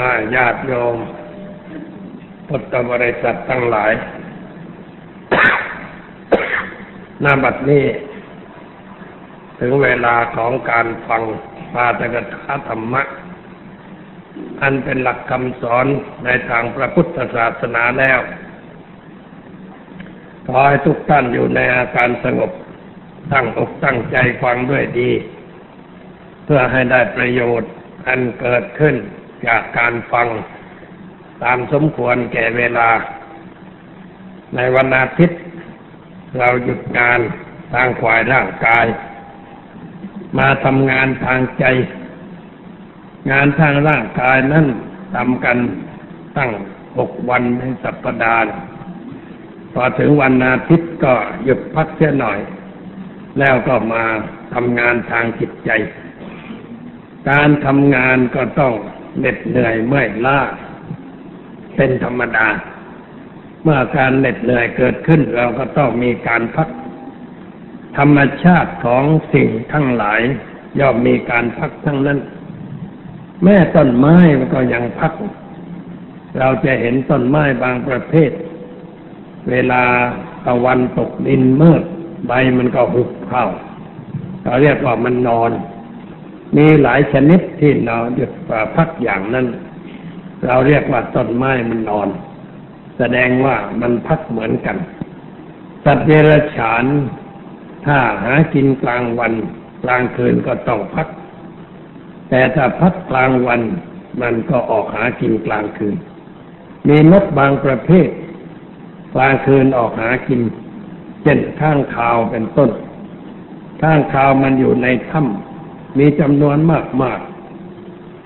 อาญาติโยมพุทธบริษัททั้งหลายหน้าบัดนี้ ถึงเวลาของการฟังปาตกถาธรรมะ อันเป็นหลักคำสอนในทางพระพุทธศาสนาแล้ว ขอให้ทุกท่านอยู่ในอาการสงบ ตั้งอกตั้งใจฟังด้วยดี เพื่อให้ได้ประโยชน์อันเกิดขึ้น จากการฟังตามสมควรแก่เวลา ในวันอาทิตย์ เราหยุดงานทางฝ่ายร่างกาย มาทำงานทางใจ งานทางร่างกายนั้นทำกันตั้งหกวันในสัปดาห์พอถึงวันอาทิตย์ก็หยุดพักเสียหน่อย แล้วก็มาทำงานทางจิตใจ การทำงานก็ต้อง เหน็ดเหนื่อยเมื่อยล้าเป็นธรรมดา เมื่อการเหน็ดเหนื่อยเกิดขึ้นเราก็ต้องมีการพัก ธรรมชาติของสิ่งทั้งหลาย ย่อมมีการพักทั้งนั้น แม่ต้นไม้มันก็ยังพัก เราจะเห็นต้นไม้บางประเภท เวลาตะวันตกดินมืดใบมันก็หุบเข้าเราเรียกว่ามันนอน มีหลายชนิดที่นอนหยุดพักอย่างนั้น เราเรียกว่าต้นไม้มันนอน แสดงว่ามันพักเหมือนกัน สัตว์เดรัจฉาน ถ้าหากินกลางวัน กลางคืนก็ต้องพัก แต่ถ้าพักกลางวันมันก็ออกหากินกลางคืน มีนกบางประเภท กลางคืนออกหากิน เช่นข้างคาวเป็นต้น ข้างคาวมันอยู่ในถ้ำ มีจำนวนมากมาก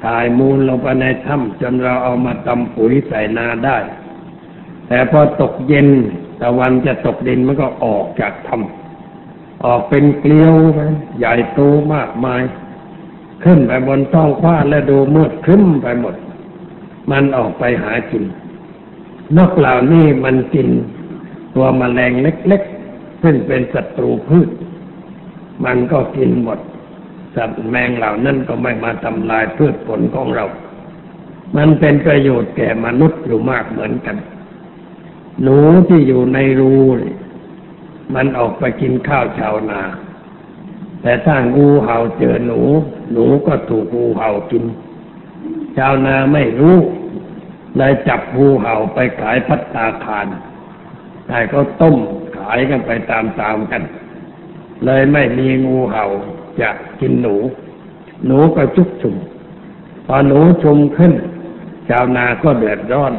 ถ่ายมูลลงไปในถ้ำจนเราเอามาตำปุ๋ยใส่นาได้ แต่พอตกเย็นตะวันจะตกดินมันก็ออกจากถ้ำออกเป็นเกลียวไปใหญ่โตมากมาย ขึ้นไปบนท้องฟ้าแล้วดูมืดครึ้มไปหมด มันออกไปหากินนกเหล่านี้มันกินตัวมแมลงเล็ก ๆ ซึ่งเป็นศัตรูพืช มันก็กินหมด สัตว์แมงเหล่านั้นก็ไม่มาทำลายพืชผลของเรา มันเป็นประโยชน์แก่มนุษย์อยู่มากเหมือนกัน หนูที่อยู่ในรูมันออกไปกินข้าวชาวนา แต่ถ้างูเห่าเจอหนู หนูก็ถูกงูเห่ากิน ชาวนาไม่รู้เลยจับงูเห่าไปขายพัตตาคารแต่ก็ต้มขายกันไปตามๆกัน เลยไม่มีงูเห่า จะกินหนู หนูก็จุกชุม พอหนูชุมขึ้น ชาวนาก็เดือดร้อน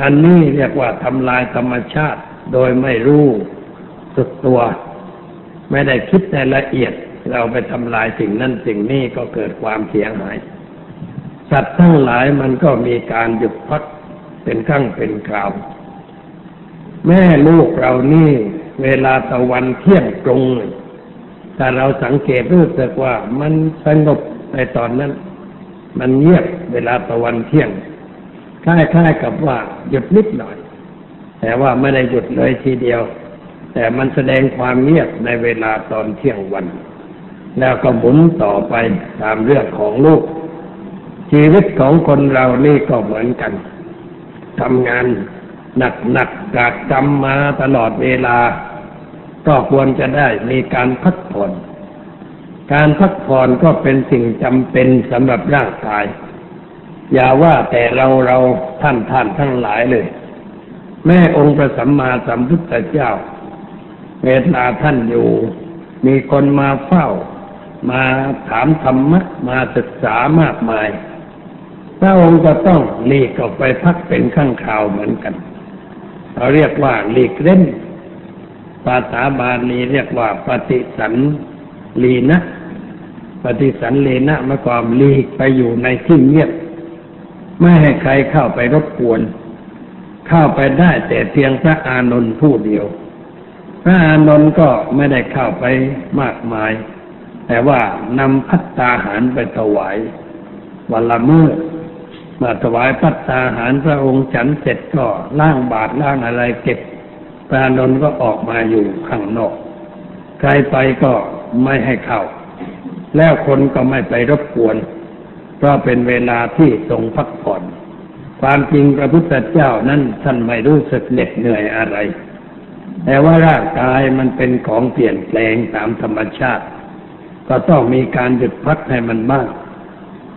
อันนี้เรียกว่าทำลายธรรมชาติโดยไม่รู้สึกตัว ไม่ได้คิดในละเอียด เราไปทำลายสิ่งนั้นสิ่งนี้ก็เกิดความเสียหาย สัตว์ทั้งหลายมันก็มีการหยุดพักเป็นครั้งเป็นคราว แม่ลูกเรานี่ เวลาตะวันเที่ยงตรง ถ้าเราสังเกตรู้สึกว่ามันสงบในตอนนั้น มันเงียบเวลาตะวันเที่ยงคล้ายๆกับว่าหยุดนิดหน่อย แต่ว่าไม่ได้หยุดเลยทีเดียว แต่มันแสดงความเงียบในเวลาตอนเที่ยงวัน แล้วก็หมุนต่อไปตามเรื่องของลูก ชีวิตของคนเรานี่ก็เหมือนกันทำงานหนักหนักกากจำมาตลอดเวลา ก็ควรจะได้มีการพักผ่อน การพักผ่อนก็เป็นสิ่งจำเป็นสำหรับร่างกาย อย่าว่าแต่เราเราท่านท่านทั้งหลายเลย แม่องค์พระสัมมาสัมพุทธเจ้า เวลาท่านอยู่ มีคนมาเฝ้า มาถามธรรมะ มาศึกษามากมาย พระองค์ก็ต้องหลีกออกไปพักเป็นข้างคราวเหมือนกันเราเรียกว่าหลีกเล่น ภาษาบาลีเรียกว่า ปฏิสันลีนะ ปฏิสันลีนะมาความหลีกไปอยู่ในที่เงียบ ไม่ให้ใครเข้าไปรบกวน เข้าไปได้แต่เพียงพระอานนท์ผู้เดียว พระอานนท์ก็ไม่ได้เข้าไปมากมาย แต่ว่านำพัตตาหารไปถวายวันละมื้อมื่อถวายพัตตาหารพระองค์ฉันเสร็จก็ล้างบาตรล้างอะไรเก็บ พระอานนท์ก็ออกมาอยู่ข้างนอก ใครไปก็ไม่ให้เข้า แล้วคนก็ไม่ไปรบกวน เพราะเป็นเวลาที่ทรงพักผ่อน ความจริงพระพุทธเจ้านั้นท่านไม่รู้สึกเหน็ดเหนื่อยอะไร แต่ว่าร่างกายมันเป็นของเปลี่ยนแปลงตามธรรมชาติ ก็ต้องมีการหยุดพักให้มันบ้าง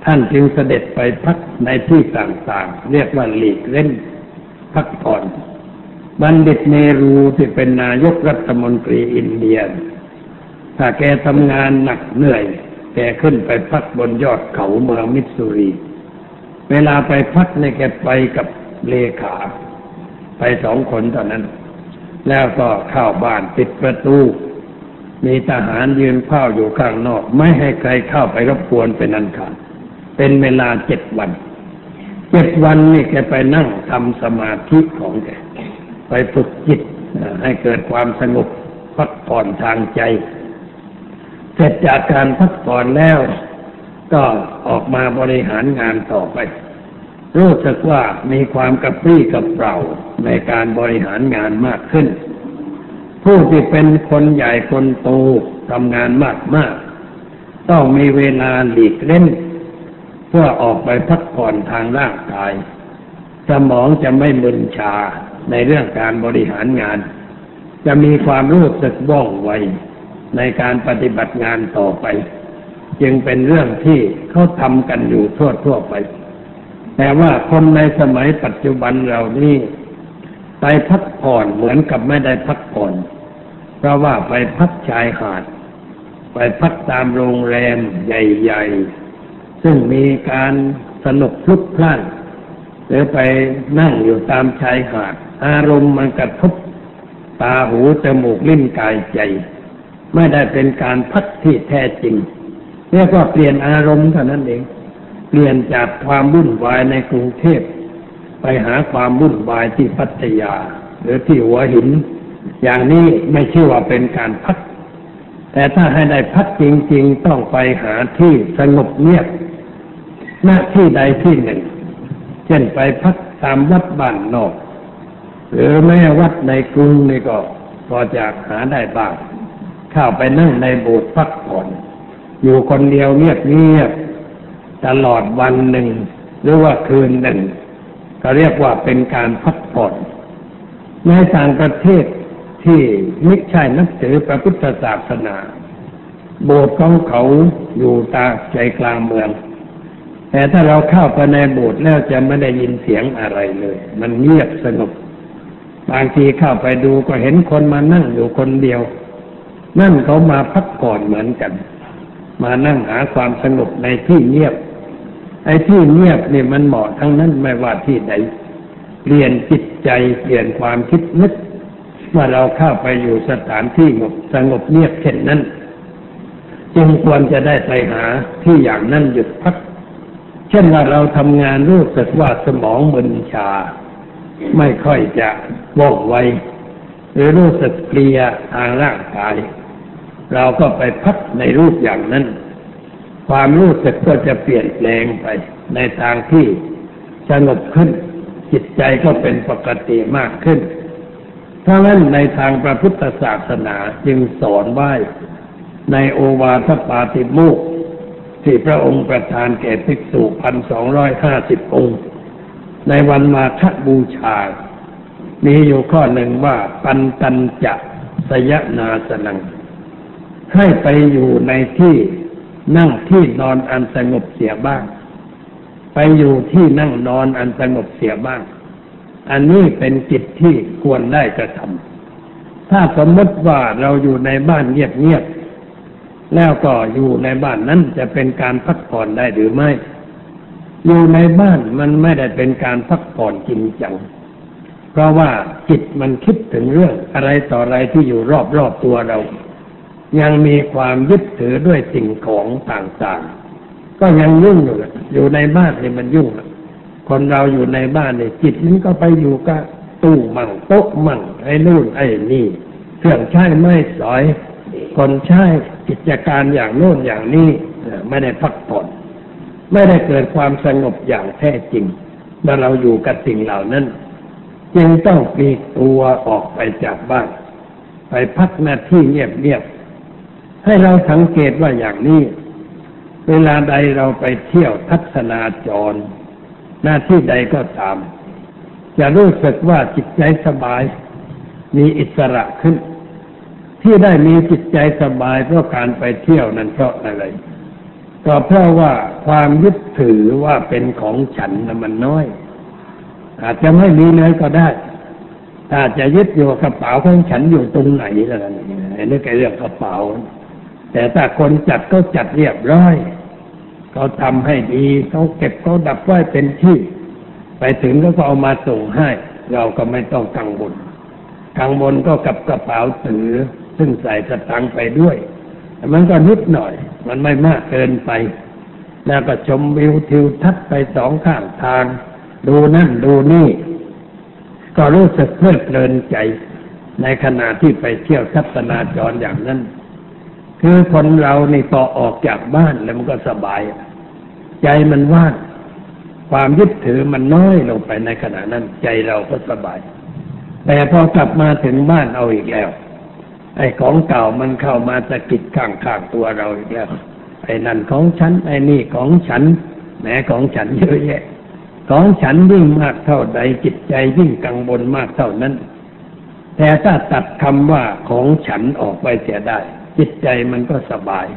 ท่านจึงเสด็จไปพักในที่ต่างๆ เรียกว่าหลีกเล่นพักผ่อน บัณฑิตเนรูที่เป็นนายกรัฐมนตรีอินเดีย ถ้าแกทำงานหนักเหนื่อย แกขึ้นไปพักบนยอดเขาเมืองมิสซูรี เวลาไปพักในแกไปกับเลขา ไปสองคนเท่านั้น แล้วก็เข้าบ้านปิดประตู มีทหารยืนเฝ้าอยู่ข้างนอก ไม่ให้ใครเข้าไปรบกวนเป็นอันขาดเป็นเวลาเจ็ดวัน เจ็ดวันนี่แกไปนั่งทำสมาธิของแก ไปฝึกจิตให้เกิดความสงบพักผ่อนทางใจ เสร็จจากการพักผ่อนแล้ว ก็ออกมาบริหารงานต่อไป รู้สึกว่ามีความกระปรี้กระเปร่าในการบริหารงานมากขึ้น ผู้ที่เป็นคนใหญ่คนโตทำงานมากมากต้องมีเวลาหลีกเล่น เพื่อออกไปพักผ่อนทางร่างกาย สมองจะไม่มึนชา ในเรื่องการบริหารงาน จะมีความรู้สึกว่องไวในการปฏิบัติงานต่อไป จึงเป็นเรื่องที่เขาทำกันอยู่ทั่วทั่วไป แต่ว่าคนในสมัยปัจจุบันเรานี่ไปพักผ่อนเหมือนกับไม่ได้พักผ่อน เพราะว่าไปพักชายหาด ไปพักตามโรงแรมใหญ่ ๆ ซึ่งมีการสนุกพลุกพล่าน หรือไปนั่งอยู่ตามชายหาด อารมณ์มันกระทบตาหูจมูกลิ้นกายใจ ไม่ได้เป็นการพักที่แท้จริงเรียกว่าเปลี่ยนอารมณ์เท่านั้นเอง เปลี่ยนจากความวุ่นวายในกรุงเทพ ไปหาความวุ่นวายที่พัทยา หรือที่หัวหิน อย่างนี้ไม่ชื่อว่าเป็นการพัก แต่ถ้าให้ได้พักจริง ๆ ต้องไปหาที่สงบเงียบหน้าที่ใดที่หนึ่ง เช่นไปพักตามวัดบ้านนอก หรือแม้วัดในกรุงนี่ก็พอจะหาได้บ้าง เข้าไปนั่งในโบสถ์พักผ่อน อยู่คนเดียวเงียบเงียบตลอดวันหนึ่ง หรือว่าคืนหนึ่ง ก็เรียกว่าเป็นการพักผ่อน ในต่างประเทศที่ไม่ใช่นับถือพระพุทธศาสนา โบสถ์ของเขาอยู่ตาใจกลางเมือง แต่ถ้าเราเข้าไปในโบสถ์แล้วจะไม่ได้ยินเสียงอะไรเลย มันเงียบสงบบางทีเข้าไปดูก็เห็นคนมานั่งอยู่คนเดียว นั่นเขามาพักผ่อนเหมือนกัน มานั่งหาความสงบในที่เงียบ ไอ้ที่เงียบนี่มันเหมาะทั้งนั้นไม่ว่าที่ใดเปลี่ยนจิตใจเปลี่ยนความคิดนึกว่าเราเข้าไปอยู่สถานที่สงบสงบเงียบเช่นนั้น จึงควรจะได้ไปหาที่อย่างนั้นหยุดพัก เช่นว่าเราทำงานรู้สึกว่าสมองมึนชา ไม่ค่อยจะว่องไวหรือรู้สึกเปลียทางร่างกาย เราก็ไปพักในรูปอย่างนั้น ความรู้สึกก็จะเปลี่ยนแปลงไป ในทางที่สงบขึ้น จิตใจก็เป็นปกติมากขึ้นถ้านั้นในทางพระพุทธศาสนาจึงสอนไว้ในโอวาทปาติโมก ที่พระองค์ประทานแก่ภิกษุพันสองร้อยห้าสิบองค์ ในวันมาฆบูชา มีอยู่ข้อหนึ่งว่าปันตันจะสยนาสนัง ให้ไปอยู่ในที่นั่งที่นอนอันสงบเสียบ้าง ไปอยู่ที่นั่งนอนอันสงบเสียบ้าง อันนี้เป็นจิตที่ควรได้กระทำถ้าสมมติว่าเราอยู่ในบ้านเงียบๆ แล้วก็อยู่ในบ้านนั้นจะเป็นการพักผ่อนได้หรือไม่ อยู่ในบ้านมันไม่ได้เป็นการพักผ่อนจริงจัง เพราะว่าจิตมันคิดถึงเรื่องอะไรต่ออะไรที่อยู่รอบๆตัวเรา ยังมีความยึดถือด้วยสิ่งของต่างๆ ก็ยังยุ่งอยู่อยู่ในบ้านเนี่ยมันยุ่งคนเราอยู่ในบ้านเนี่ยจิตมันก็ไปอยู่กับตู้มั่งโต๊ะมั่งไอ้นู่นไอ้นี่เครื่องใช้ไม่สอย คนใช้กิจการอย่างโน่นอย่างนี้ไม่ได้พักผ่อน ไม่ได้เกิดความสงบอย่างแท้จริงเมื่อเราอยู่กับสิ่งเหล่านั้น จึงต้องปลีกตัวออกไปจากบ้าน ไปพักหน้าที่เงียบๆให้เราสังเกตว่าอย่างนี้ เวลาใดเราไปเที่ยวทัศนาจร หน้าที่ใดก็ตาม จะรู้สึกว่าจิตใจสบาย มีอิสระขึ้น ที่ได้มีจิตใจสบายเพราะการไปเที่ยวนั้นเพราะอะไร ก็เพราะว่าความยึดถือว่าเป็นของฉันนะมันน้อย อาจจะไม่มีเลยก็ได้ถ้าจะยึดอยู่กระเป๋าของฉันอยู่ตรงไหนล้วกันไอ้นี่ก็เรื่องกระเป๋า แต่ถ้าคนจัดก็จัดเรียบร้อยเขาทำให้ดีเขาเก็บเขาดับไว้เป็นที่ ไปถึงก็เอามาส่งให้ เราก็ไม่ต้องกังวลกังวลก็กับกระเป๋าถือ ซึ่งใส่สตังไปด้วยมันก็นิดหน่อย มันไม่มากเกินไป แล้วก็ชมวิวทิวทัศน์ไปสองข้างทาง ดูนั่นดูนี่ ก็รู้สึกเพลิดเพลินใจ ในขณะที่ไปเที่ยวทัศนาจรอย่างนั้น คือคนเรานี่อออกจากบ้านแล้วมันก็สบาย ใจมันว่างความยึดถือมันน้อยลงไปในขณะนั้น ใจเราก็สบาย แต่พอกลับมาถึงบ้านเอาอีกแล้ว ไอ้ของเก่ามันเข้ามาสะกิดข้างๆตัวเราอีกแล้ว ไอ้นั่นของฉัน ไอ้นี่ของฉันแหมของฉันเยอะแยะ ของฉันยิ่งมากเท่าใดจิตใจยิ่งกังวลมากเท่านั้น แต่ถ้าตัดคำว่าของฉันออกไปเสียได้ จิตใจมันก็สบาย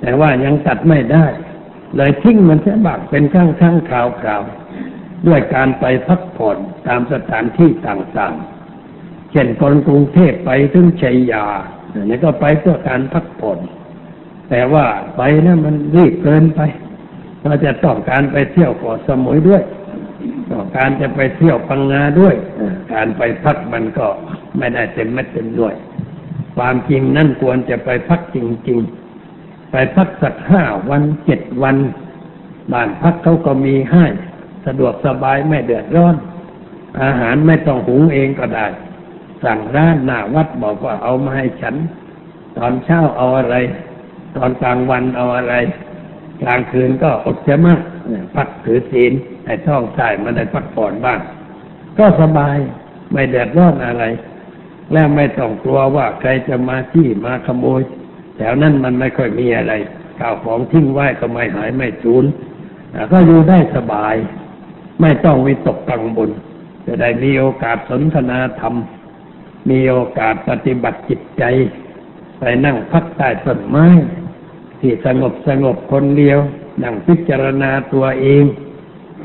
แต่ว่ายังตัดไม่ได้ เลยทิ้งมันเสียบากเป็นข้างข้างคราวคราวด้วยการไปพักผ่อนตามสถานที่ต่างๆ ช่นคนกรุงเทพไปถึงชัยยาอันนี้ก็ไปเพื่อการพักผ่อน แต่ว่าไปนะมันรีบเกินไปเราจะต้องการไปเที่ยวเกาะสมุยด้วยต้องการจะไปเที่ยวพังงาด้วย การไปพักมันก็ไม่ได้เต็มเม็ดเต็มหน่วย ความจริงนั่นควรจะไปพักจริง ๆ ไปพักสักห้าวันเจ็ดวันบ้านพักเขาก็มีให้ สะดวกสบายไม่เดือดร้อน อาหารไม่ต้องหุงเองก็ได้ สั่งร้านหน้าวัดบอกว่าเอามาให้ฉัน ตอนเช้าเอาอะไร ตอนกลางวันเอาอะไร กลางคืนก็อดจะมากพักถือศีลให้ท้องใส่มาได้พักผ่อนบ้าง ก็สบายไม่เดือดร้อนอะไร และไม่ต้องกลัวว่าใครจะมาที่มาขโมยแถวนั้นมันไม่ค่อยมีอะไรข้าวของทิ้งไว้ก็ไม่หายไม่สูญก็อยู่ได้สบาย ไม่ต้องวิตกกังวลจะได้มีโอกาสสนทนาธรรม มีโอกาสปฏิบัติจิตใจ ไปนั่งพักใต้ต้นไม้ ที่สงบสงบคนเดียวนั่งพิจารณาตัวเอง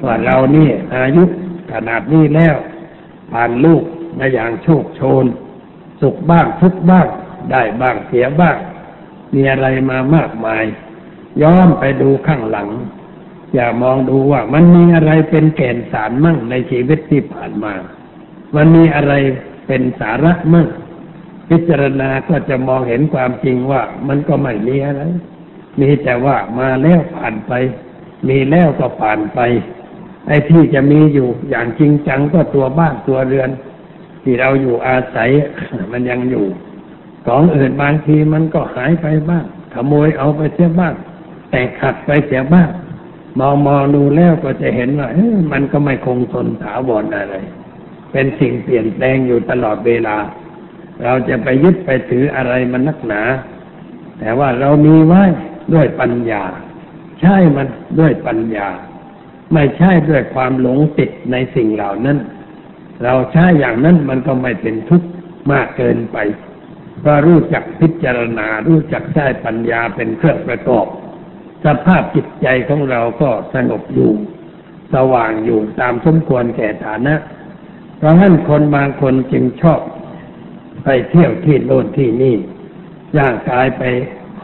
ว่าเรานี่อายุขนาดนี้แล้ว ผ่านลูกมาอย่างโชคโชน สุขบ้างทุกบ้าง ได้บ้างเสียบ้าง มีอะไรมามากมาย ย้อนไปดูข้างหลัง อย่ามองดูว่ามันมีอะไรเป็นแก่นสารมั่งในชีวิตที่ผ่านมา มันมีอะไร เป็นสาระมั่งพิจารณาก็จะมองเห็นความจริงว่ามันก็ไม่มีอะไรมีแต่ว่ามาแล้วผ่านไป มีแล้วก็ผ่านไป ไอ้ที่จะมีอยู่อย่างจริงจังก็ตัวบ้านตัวเรือน ที่เราอยู่อาศัยมันยังอยู่ ของอื่นบางทีมันก็หายไปบ้าง ขโมยเอาไปเสียบ้าง แต่ขัดไปเสียบ้าง มองมองดูแล้วก็จะเห็นว่ามันก็ไม่คงทนถาวรอะไร เป็นสิ่งเปลี่ยนแปลงอยู่ตลอดเวลา เราจะไปยึดไปถืออะไรมันนักหนา แต่ว่าเรามีไว้ด้วยปัญญา ใช่มันด้วยปัญญา ไม่ใช่ด้วยความหลงติดในสิ่งเหล่านั้น เราใช้อย่างนั้นมันก็ไม่เป็นทุกข์มากเกินไปก็รู้จักพิจารณารู้จักใช้ปัญญาเป็นเครื่องประกอบ สภาพจิตใจของเราก็สงบอยู่ สว่างอยู่ตามสมควรแก่ฐานะ เพราะฉะนั้นคนบางคนจึงชอบ ไปเที่ยวที่โน่นที่นี่ร่างกายไป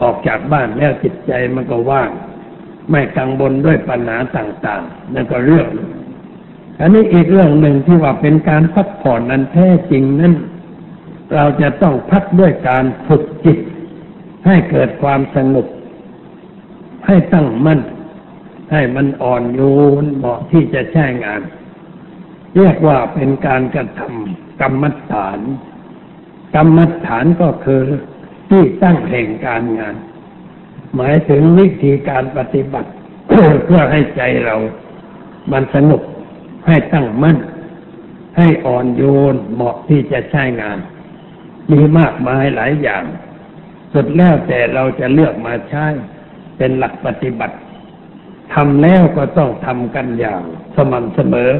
ออกจากบ้านแล้วจิตใจมันก็ว่าง ไม่กังวลด้วยปัญหาต่างๆนั่นก็เรื่องหนึ่งอันนี้อีกเรื่องหนึ่งที่ว่าเป็นการพักผ่อนนั้นแท้จริงนั้นเราจะต้องพักด้วยการฝึกจิต ให้เกิดความสงบให้ตั้งมั่น ให้มันอ่อนโยนเหมาะที่จะใช้งาน เรียกว่าเป็นการกระทำกรรมฐาน กรรมฐานก็คือที่ตั้งแห่งการงาน หมายถึงวิธีการปฏิบัติเพื่อให้ใจเรา มันสงบให้ตั้งมั่น ให้อ่อนโยนเหมาะที่จะใช้งาน มีมากมายหลายอย่าง สุดแล้วแต่เราจะเลือกมาใช้เป็นหลักปฏิบัติทำแล้วก็ต้องทำกันอย่างสม่ำเสมอ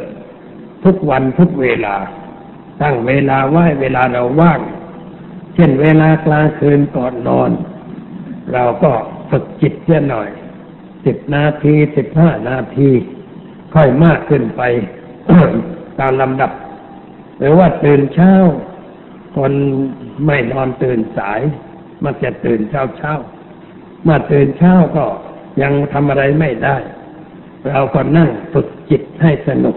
ทุกวันทุกเวลา ตั้งเวลาไหว้เวลาเราว่าง เช่นเวลากลางคืนก่อนนอน เราก็ฝึกจิตเสียหน่อยสิบนาทีสิบห้านาที ค่อยมากขึ้นไปตามลำดับ หรือว่าตื่นเช้า คนไม่นอนตื่นสาย มันจะตื่นเช้าเช้าเมื่อตื่นเช้าก็ยังทำอะไรไม่ได้ เราก็นั่งฝึกจิตให้สนุก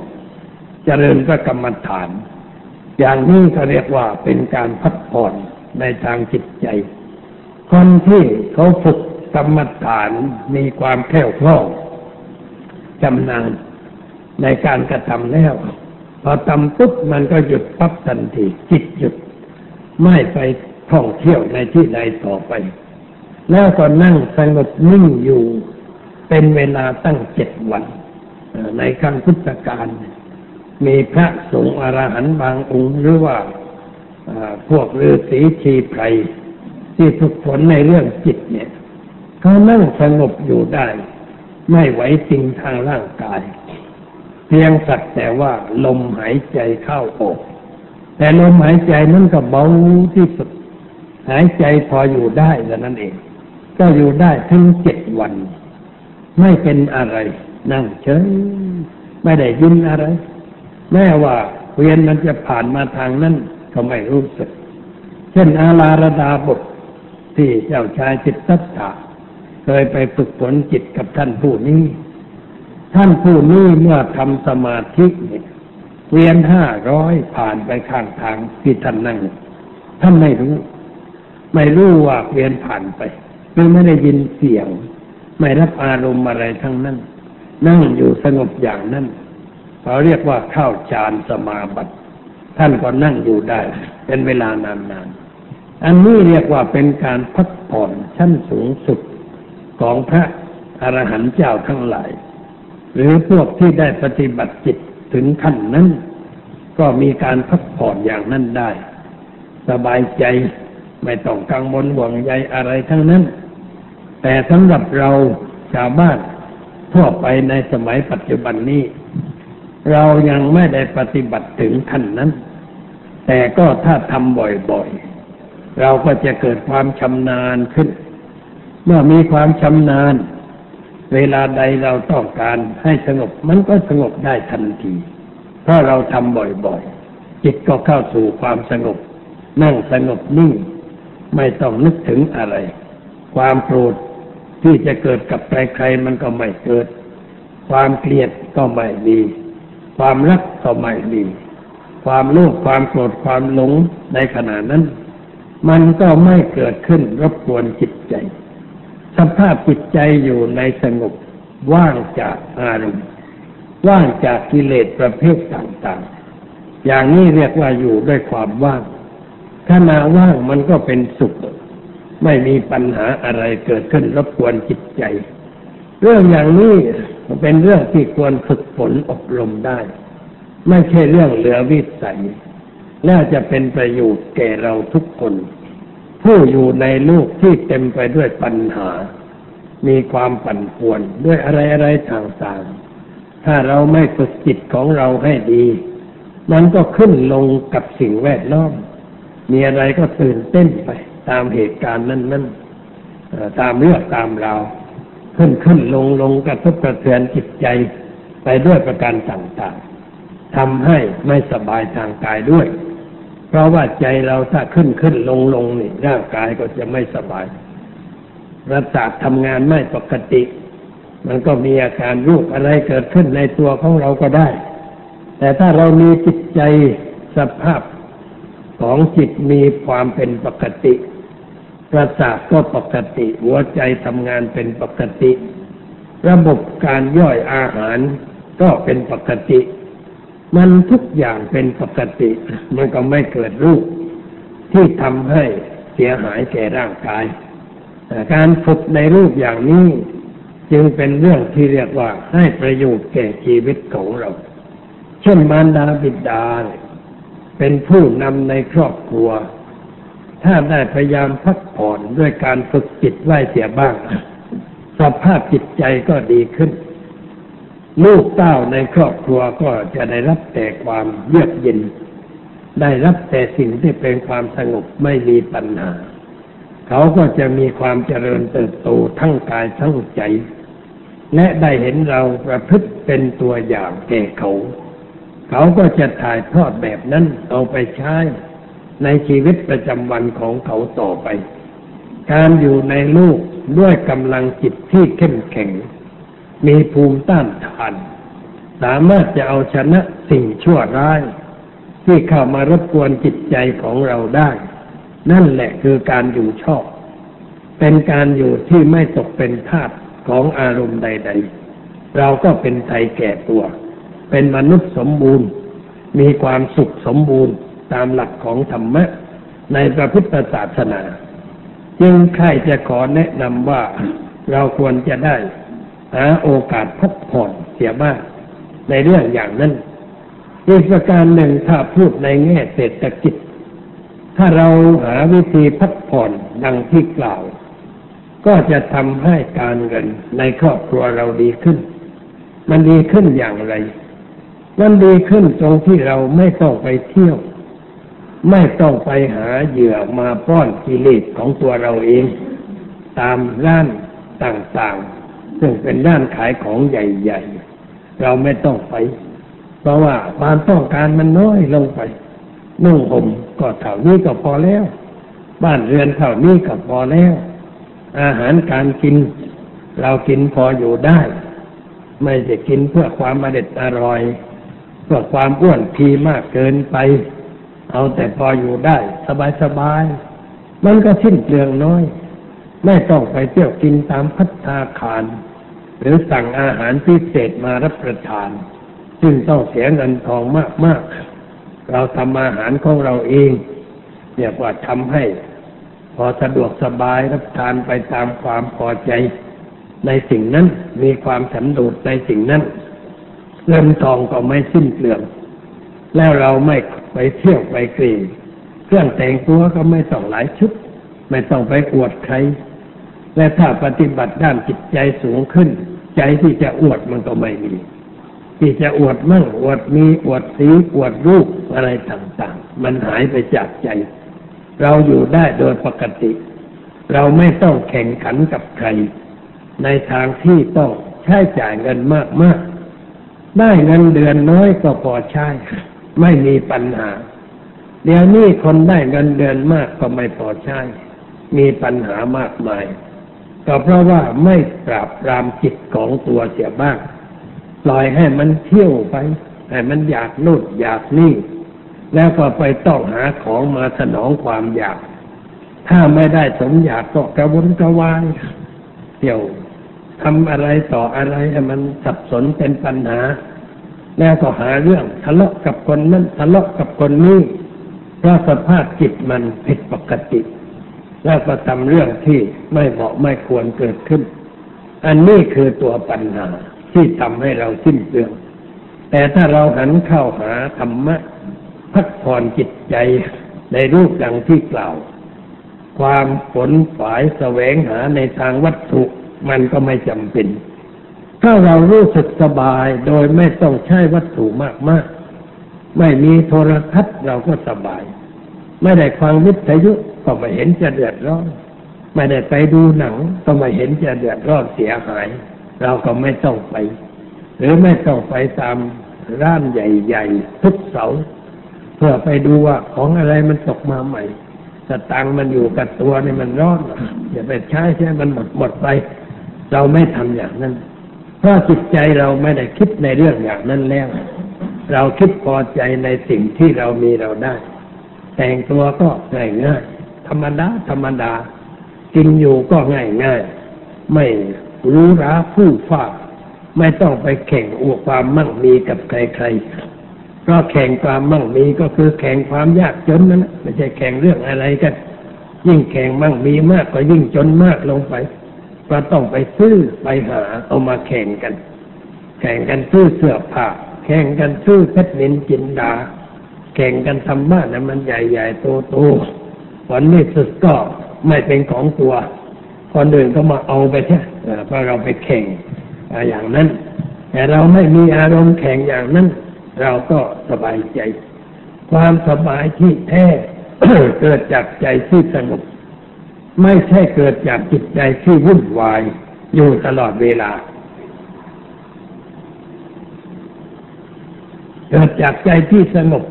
เจริญพระกรรมฐาน อย่างนี้ก็เรียกว่าเป็นการพักผ่อนในทางจิตใจ คนที่เขาฝึกกรรมฐานมีความแข็งคล่องจำนานในการกระทำแล้ว พอทำปุ๊บมันก็หยุดปั๊บทันทีจิตหยุด ไม่ไปท่องเที่ยวในที่ใดต่อไป แล้วก็นั่งสงบนิ่งอยู่เป็นเวลาตั้งเจ็ดวันในครั้งพุทธกาล มีพระสงฆ์อรหันต์บางองค์หรือว่าพวกฤาษีชีไพรที่ฝึกฝนในเรื่องจิตเนี่ยเขานั่งสงบอยู่ได้ ไม่ไหวจริงทางร่างกาย เพียงสักแต่ว่าลมหายใจเข้าออก แต่ลมหายใจนั้นก็เบาที่สุด หายใจพออยู่ได้แต่นั้นเอง ก็อยู่ได้ถึงเจ็ดวัน ไม่เป็นอะไร นั่งเฉยไม่ได้ยินอะไร แม้ว่าเวียนมันจะผ่านมาทางนั้นก็ไม่รู้สึก เช่นอาลาระดาบทที่เจ้าชายจิตตัตถะเคยไปฝึกฝนจิตกับท่านผู้นี้ ท่านผู้นี้เมื่อทำสมาธิเนี่ยเวียนห้าร้อยผ่านไปข้างทางที่ท่านนั่ง ท่านไม่รู้ ไม่รู้ว่าเวียนผ่านไปคือไม่ได้ยินเสียง ไม่รับอารมณ์อะไรทั้งนั้น นั่งอยู่สงบอย่างนั้น เขาเรียกว่าเข้าฌานสมาบัติท่านก็นั่งอยู่ได้ เป็นเวลานานๆ อันนี้เรียกว่าเป็นการพักผ่อนชั้นสูงสุดของพระอรหันต์เจ้าทั้งหลาย หรือพวกที่ได้ปฏิบัติจิตถึงขั้นนั้น ก็มีการพักผ่อนอย่างนั้นได้ สบายใจไม่ต้องกังวลห่วงใยอะไรทั้งนั้น แต่สำหรับเราชาวบ้านทั่วไปในสมัยปัจจุบันนี้ เรายังไม่ได้ปฏิบัติถึงขั้นนั้น แต่ก็ถ้าทำบ่อยๆ เราก็จะเกิดความชำนาญขึ้น เมื่อมีความชำนาญ เวลาใดเราต้องการให้สงบมันก็สงบได้ทันที เพราะเราทำบ่อยๆ จิตก็เข้าสู่ความสงบ นั่งสงบนิ่ง ไม่ต้องนึกถึงอะไร ความโกรธที่จะเกิดกับใครๆมันก็ไม่เกิด ความเกลียดก็ไม่มี ความรักก็ไม่มี ความโลภความโกรธความหลงในขณะนั้น มันก็ไม่เกิดขึ้นรบกวนจิตใจ สภาพจิตใจอยู่ในสงบว่างจากอารมณ์ว่างจากกิเลสประเภทต่างๆ อย่างนี้เรียกว่าอยู่ด้วยความว่างขณะว่างมันก็เป็นสุข ไม่มีปัญหาอะไรเกิดขึ้นรบกวนจิตใจ เรื่องอย่างนี้ เป็นเรื่องที่ควรฝึกฝนอบรมได้ ไม่ใช่เรื่องเหลือวิสัย น่าจะเป็นประโยชน์แก่เราทุกคน ผู้อยู่ในโลกที่เต็มไปด้วยปัญหา มีความปั่นป่วนด้วยอะไรอะไรต่างๆ ถ้าเราไม่ฝึกจิตของเราให้ดี มันก็ขึ้นลงกับสิ่งแวดล้อม มีอะไรก็ตื่นเต้นไป ตามเหตุการณ์นั้นนั้นตามเรื่องตามราว ขึ้นขึ้นลงลงกระทบกระเทือนจิตใจไปด้วยประการต่างๆทำให้ไม่สบายทางกายด้วย เพราะว่าใจเราถ้าขึ้นขึ้นลงลงนี่ร่างกายก็จะไม่สบายประสาททำงานไม่ปกติ มันก็มีอาการรูปอะไรเกิดขึ้นในตัวของเราก็ได้ แต่ถ้าเรามีจิตใจสภาพของจิตมีความเป็นปกติ ประสาทก็ปกติ หัวใจทำงานเป็นปกติ ระบบการย่อยอาหารก็เป็นปกติ มันทุกอย่างเป็นปกติ มันก็ไม่เกิดรูป ที่ทำให้เสียหายแก่ร่างกาย การฝึกในรูปอย่างนี้จึงเป็นเรื่องที่เรียกว่าให้ประโยชน์แก่ชีวิตของเรา เช่นมารดาบิดาเป็นผู้นำในครอบครัว ถ้าได้พยายามพักผ่อนด้วยการฝึกจิตไว้เสียบ้างสสภาพจิตใจก็ดีขึ้น ลูกเต้าในครอบครัวก็จะได้รับแต่ความเยือกเย็น ได้รับแต่สิ่งที่เป็นความสงบไม่มีปัญหา เขาก็จะมีความเจริญเติบโตทั้งกายทั้งใจ และได้เห็นเราประพฤติเป็นตัวอย่างแก่เขา เขาก็จะถ่ายทอดแบบนั้นเอาไปใช้ ในชีวิตประจำวันของเขาต่อไป การอยู่ในลูกด้วยกำลังจิตที่เข้มแข็ง มีภูมิต้านทาน สามารถจะเอาชนะสิ่งชั่วร้าย ที่เข้ามารบกวนจิตใจของเราได้ นั่นแหละคือการอยู่ชอบ เป็นการอยู่ที่ไม่ตกเป็นทาสของอารมณ์ใด ๆ เราก็เป็นไทยแก่ตัว เป็นมนุษย์สมบูรณ์ มีความสุขสมบูรณ์ ตามหลักของธรรมะในพระพุทธศาสนา จึงใครจะขอแนะนำว่าเราควรจะได้หาโอกาสพักผ่อนเสียบ้างในเรื่องอย่างนั้นอีกประการหนึ่งถ้าพูดในแง่เศรษฐกิจ ถ้าเราหาวิธีพักผ่อนดังที่กล่าว ก็จะทำให้การเงินในครอบครัวเราดีขึ้น มันดีขึ้นอย่างไร มันดีขึ้นตรงที่เราไม่ต้องไปเที่ยว ไม่ต้องไปหาเหยื่อมาป้อนกิเลสของตัวเราเอง ตามร้านต่างๆ ซึ่งเป็นร้านขายของใหญ่ ๆ เราไม่ต้องไป เพราะว่าความต้องการมันน้อยลงไปนุ่งห่มก็เท่านี้ก็พอแล้ว บ้านเรือนเท่านี้ก็พอแล้ว อาหารการกิน เรากินพออยู่ได้ ไม่จะกินเพื่อความอเด็ดอร่อย เพื่อความอ้วนพีมากเกินไป เอาแต่พออยู่ได้ สบายๆมันก็สิ้นเปลืองน้อย ไม่ต้องไปเที่ยวกินตามพัฒนาคาร หรือสั่งอาหารพิเศษมารับประทาน ซึ่งต้องเสียเงินทองมากๆ เราทำอาหารของเราเองเรียกว่าทำให้ พอสะดวกสบายรับทานไปตามความพอใจในสิ่งนั้นมีความสันโดษในสิ่งนั้นเงินทองก็ไม่สิ้นเปลือง แล้วเราไม่ไปเที่ยวไปกรีเครื่องแต่งตัวก็ไม่ต้องหลายชุด ไม่ต้องไปอวดใคร และถ้าปฏิบัติด้านจิตใจสูงขึ้น ใจที่จะอวดมันก็ไม่มี ที่จะอวดมั่งอวดมีอวดสีอวดรูปอะไรต่างๆ มันหายไปจากใจ เราอยู่ได้โดยปกติ เราไม่ต้องแข่งขันกับใคร ในทางที่ต้องใช้จ่ายเงินมากๆ ได้เงินเดือนน้อยก็พอใช้ ไม่มีปัญหา เดี๋ยวนี้คนได้เงินเดือนมากก็ไม่พอใช้ มีปัญหามากมาย ก็เพราะว่าไม่ปราบปรามจิตของตัวเสียบ้าง ปล่อยให้มันเที่ยวไป ให้มันอยากนู่นอยากนี่ แล้วก็ไปต้องหาของมาสนองความอยาก ถ้าไม่ได้สมอยากก็กระวนกระวายเที่ยวทำอะไรต่ออะไรให้มันสับสนเป็นปัญหา แล้วก็หาเรื่องทะเลาะกับคนนั้นทะเลาะกับคนนี้เพราะสภาพจิตมันผิดปกติ แล้วก็ทำเรื่องที่ไม่เหมาะไม่ควรเกิดขึ้น อันนี้คือตัวปัญหาที่ทำให้เราสิ้นเปลือง แต่ถ้าเราหันเข้าหาธรรมะพักผ่อนจิตใจในรูปดังที่กล่าว ความผลฝ่ายแสวงหาในทางวัตถุมันก็ไม่จำเป็น ถ้าเรารู้สึกสบายโดยไม่ต้องใช้วัตถุมากมากไม่มีโทรทัศน์เราก็สบาย ไม่ได้ฟังวิทยุก็ไม่เห็นจะเดือดร้อนไม่ได้ไปดูหนังก็ไม่เห็นจะเดือดร้อนเสียหาย เราก็ไม่ต้องไป หรือไม่ต้องไปตามร้านใหญ่ๆทุกเสาเพื่อไปดูว่าของอะไรมันตกมาใหม่สตังมันอยู่กับตัวนี่มันร้อนอย่าไปใช้ใช้มันหมดหมดไป เราไม่ทำอย่างนั้น เพราะจิตใจเราไม่ได้คิดในเรื่องอย่างนั้นแล้ว เราคิดพอใจในสิ่งที่เรามีเราได้ แต่งตัวก็ง่ายง่ายธรรมดาธรรมดา กินอยู่ก็ง่ายง่ายไม่รู้ราผู้ฟ้าไม่ต้องไปแข่งอวดความมั่งมีกับใครๆเพราะแข่งความมั่งมีก็คือแข่งความยากจนนั่นแหละไม่ใช่แข่งเรื่องอะไรกัน ยิ่งแข่งมั่งมีมากก็ยิ่งจนมากลงไป ก็ต้องไปซื้อไปหาเอามาแข่งกัน แข่งกันซื้อเสื้อผ้าแข่งกันซื้อเพชรนินจินดา แข่งกันทำบ้านนะมันใหญ่ๆโตๆผลนี่สุดก็ไม่เป็นของตัวคนอื่นก็มาเอาไปใช่เอ่อเพราะเราไปแข่งอ่าอย่างนั้น แต่เราไม่มีอารมณ์แข่งอย่างนั้น เราก็สบายใจ ความสบายที่แท้เกิดจากใจที่สงบ ไม่ใช่เกิดจากจิตใจที่วุ่นวายอยู่ตลอดเวลา เกิดจากใจที่สงบ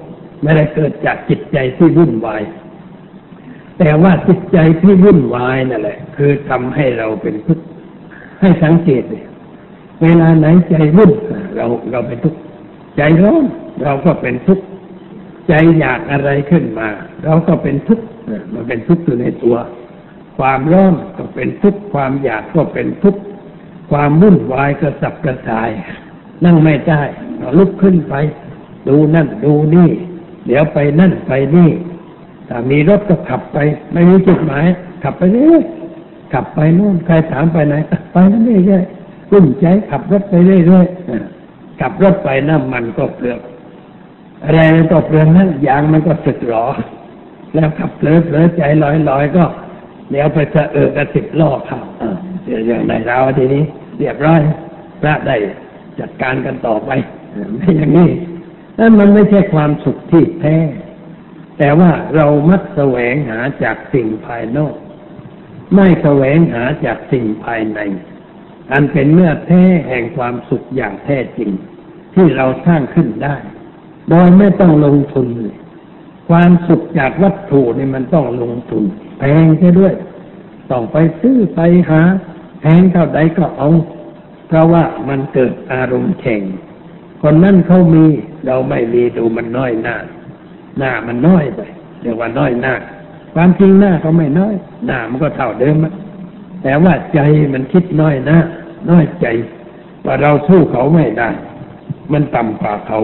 ไม่ได้เกิดจากจิตใจที่วุ่นวาย แต่ว่าจิตใจที่วุ่นวายนั่นแหละ คือทำให้เราเป็นทุกข์ให้สังเกตเลยเวลาไหนใจวุ่นเราเราเป็นทุกข์ใจร้อนเราก็เป็นทุกข์ใจอยากอะไรขึ้นมา เราก็เป็นทุกข์มันเป็นทุกข์อยู่ในตัว ความร้อนก็เป็นทุกข์ความอยากก็เป็นทุกข์ความวุ่นวายกระสับกระส่าย นั่งไม่ได้ก็ลุกขึ้นไป ดูนั่นดูนี่ เดี๋ยวไปนั่นไปนี่ถ้ามีรถก็ขับไป ไม่มีจุดหมาย ขับไปเรื่ขับไปนู่นใครถามไปไหนไปนั่นเรื่อยๆรุ่นใจขับรถไปเรื่อยๆอะขับรถไปน้ำมันก็เปลืองอะไรก็เปลืองนั่นยางมันก็สึกหรอ แล้วขับเผลอเผลอใจลอยลอยๆก็ เดี๋ยวไปเสะเออกระสิบล้อเข้าอ่าเดี๋ยวอย่างไรเราทีนี้เรียบร้อยพระได้จัดการกันต่อไปอ่าไม่อย่างนี้นั่นมันไม่ใช่ความสุขที่แท้ แต่ว่าเรามักแสวงหาจากสิ่งภายนอก ไม่แสวงหาจากสิ่งภายใน อันเป็นเนื้อแท้แห่งความสุขอย่างแท้จริง ที่เราสร้างขึ้นได้ โดยไม่ต้องลงทุนเลยความสุขจากวัตถุนี่มันต้องลงทุน แพงใช่ด้วย ต้องไปซื้อไปหา แพงเท่าใดก็เอา เพราะว่ามันเกิดอารมณ์แข่ง คนนั้นเขามีเราไม่มีดูมันน้อยหน้า หน้ามันน้อยไปเรียกว่าน้อยหน้า ความจริงหน้าก็ไม่น้อย หน้ามันก็เท่าเดิมแต่ว่าใจมันคิดน้อยหน้าน้อยใจว่าเราสู้เขาไม่ได้ มันต่ำกว่าเขา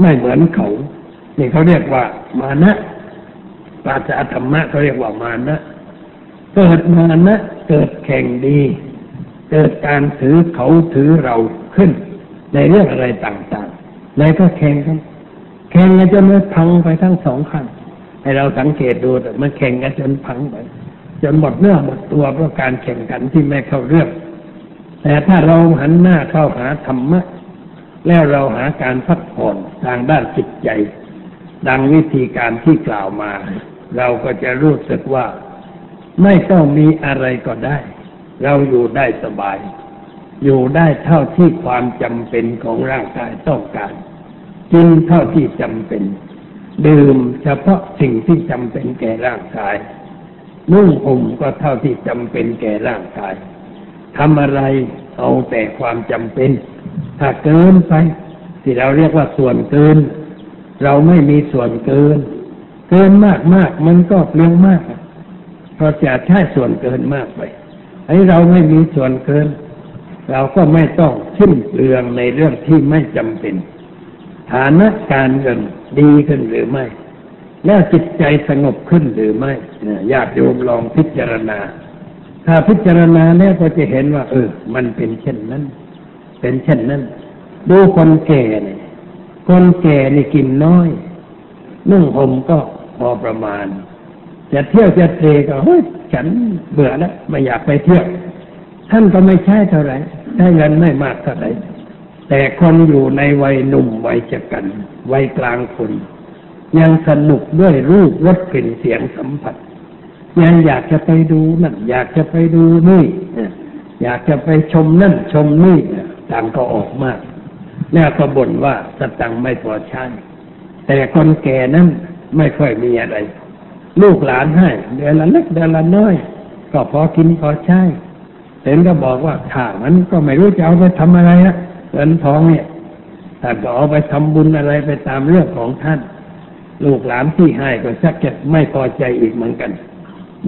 ไม่เหมือนเขา นี่เขาเรียกว่ามานะ ปราศจาธรรมะเขาเรียกว่ามานะ เกิดมานะ เกิดแข่งดี เกิดการถือเขาถือเราขึ้น ในเรื่องอะไรต่างๆในก็แข่งกันแข่งกันจนมันพังไปทั้งสองข้างให้เราสังเกตดูแต่มันแข่งกันจนพังไปจนหมดเนื้อหมดตัวเพราะการแข่งขันที่ไม่เข้าเรื่อง แต่ถ้าเราหันหน้าเข้าหาธรรมะ แล้วเราหาการพักผ่อนทางด้านจิตใจ ดังวิธีการที่กล่าวมา เราก็จะรู้สึกว่า ไม่ต้องมีอะไรก็ได้ เราอยู่ได้สบาย อยู่ได้เท่าที่ความจำเป็นของร่างกายต้องการกินเท่าที่จำเป็น ดื่มเฉพาะสิ่งที่จำเป็นแก่ร่างกายนุ่งห่มก็เท่าที่จำเป็นแก่ร่างกายทำอะไรเอาแต่ความจำเป็น ถ้าเกินไป ที่เราเรียกว่าส่วนเกิน เราไม่มีส่วนเกิน เกินมากมากมันก็เปลืองมากเพราะจะใช้ส่วนเกินมากไปไอ้เราไม่มีส่วนเกิน เราก็ไม่ต้องสิ้นเปลืองในเรื่องที่ไม่จำเป็น ฐานะการเงินดีขึ้นหรือไม่ แล้วจิตใจสงบขึ้นหรือไม่เนี่ยญาติโยมลองพิจารณา ถ้าพิจารณาแล้วก็จะเห็นว่า เออ มันเป็นเช่นนั้น เป็นเช่นนั้นดูคนแก่เนี่ยคนแก่นี่กินน้อย นุ่งห่มก็ พอประมาณจะเที่ยวจะเทก็เฮ้ยฉันเบื่อแล้วไม่อยากไปเที่ยว ท่านก็ไม่ใช่เท่าไหร่ได้เงินไม่มากเท่าไหร่แต่คนอยู่ในวัยหนุ่มวัยชะกัน วัยกลางคน ยังสนุกด้วยรูปรสกลิ่นเสียงสัมผัส ยังอยากจะไปดูนั่นอยากจะไปดูนี่อยากจะไปชมนั่นชมนี่ต่างก็ออกมาก แล้วก็บ่นว่าสตังไม่พอใช้แต่คนแก่นั้น ไม่ค่อยมีอะไร ลูกหลานให้ เดือนละเล็กเดือนละน้อย ก็พอกินพอใช้เห็นก็บอกว่าข้ามันก็ไม่รู้จะเอาไปทำอะไรนะเงินทองเนี่ยท่านก็เอาไปทำบุญอะไรไปตามเรื่องของท่าน ลูกหลานที่ให้ก็ชักจะไม่พอใจอีกเหมือนกัน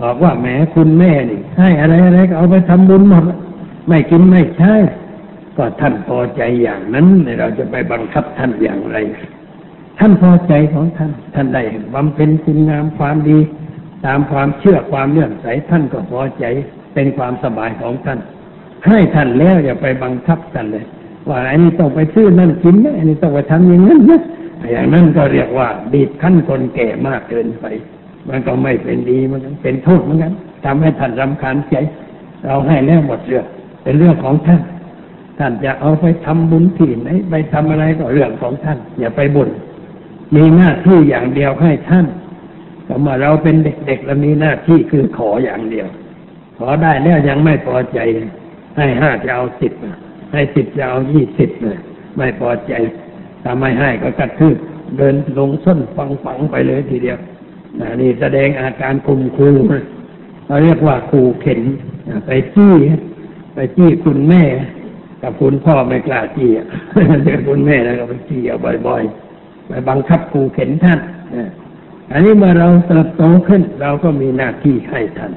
บอกว่าแหมคุณแม่นี่ให้อะไรอะไรก็เอาไปทำบุญหมดไม่กินไม่ใช้ก็ท่านพอใจอย่างนั้นเราจะไปบังคับท่านอย่างไร ท่านพอใจของท่าน ท่านได้บำเพ็ญคุณงามความดี ตามความเชื่อความเลื่อมใสท่านก็พอใจเป็นความสบายของท่าน ให้ท่านแล้วอย่าไปบังคับท่านเลย ว่าอันนี้ต้องไปซื้อนั่นกินนะอันนี้ต้องไปทำอย่างนั้นนะอย่างนั้นก็เรียกว่าบีบขั้นคนแก่มากเกินไป มันก็ไม่เป็นดีมันก็เป็นโทษเหมือนกันทำให้ท่านรำคาญใจ เราให้แล้วหมดเรื่องเป็นเรื่องของท่าน ท่านจะเอาไปทำบุญที่ไหนไปทำอะไรก็เรื่องของท่าน อย่าไปบ่น มีหน้าที่อย่างเดียวให้ท่านแต่เมื่อเราเป็นเด็กๆเรามีหน้าที่คือขออย่างเดียว ขอได้แล้วยังไม่พอใจ ให้ห้าจะเอาสิบให้สิบจะเอายี่สิบเลยไม่พอใจถ้าไม่ให้ก็กระทืบเดินลงส้นฟังฝังไปเลยทีเดียวนี่แสดงอาการคุมคูเราเรียกว่าคูเข็นไปจี้ไปจี้คุณแม่ กับคุณพ่อไม่กล้าจี้เดี๋ยวคุณแม่แล้วก็ไปจี้เอาบ่อยๆ บังคับคูเข็นท่านอันนี้เมื่อเราเติบโตขึ้น เราก็มีหน้าที่ให้ท่าน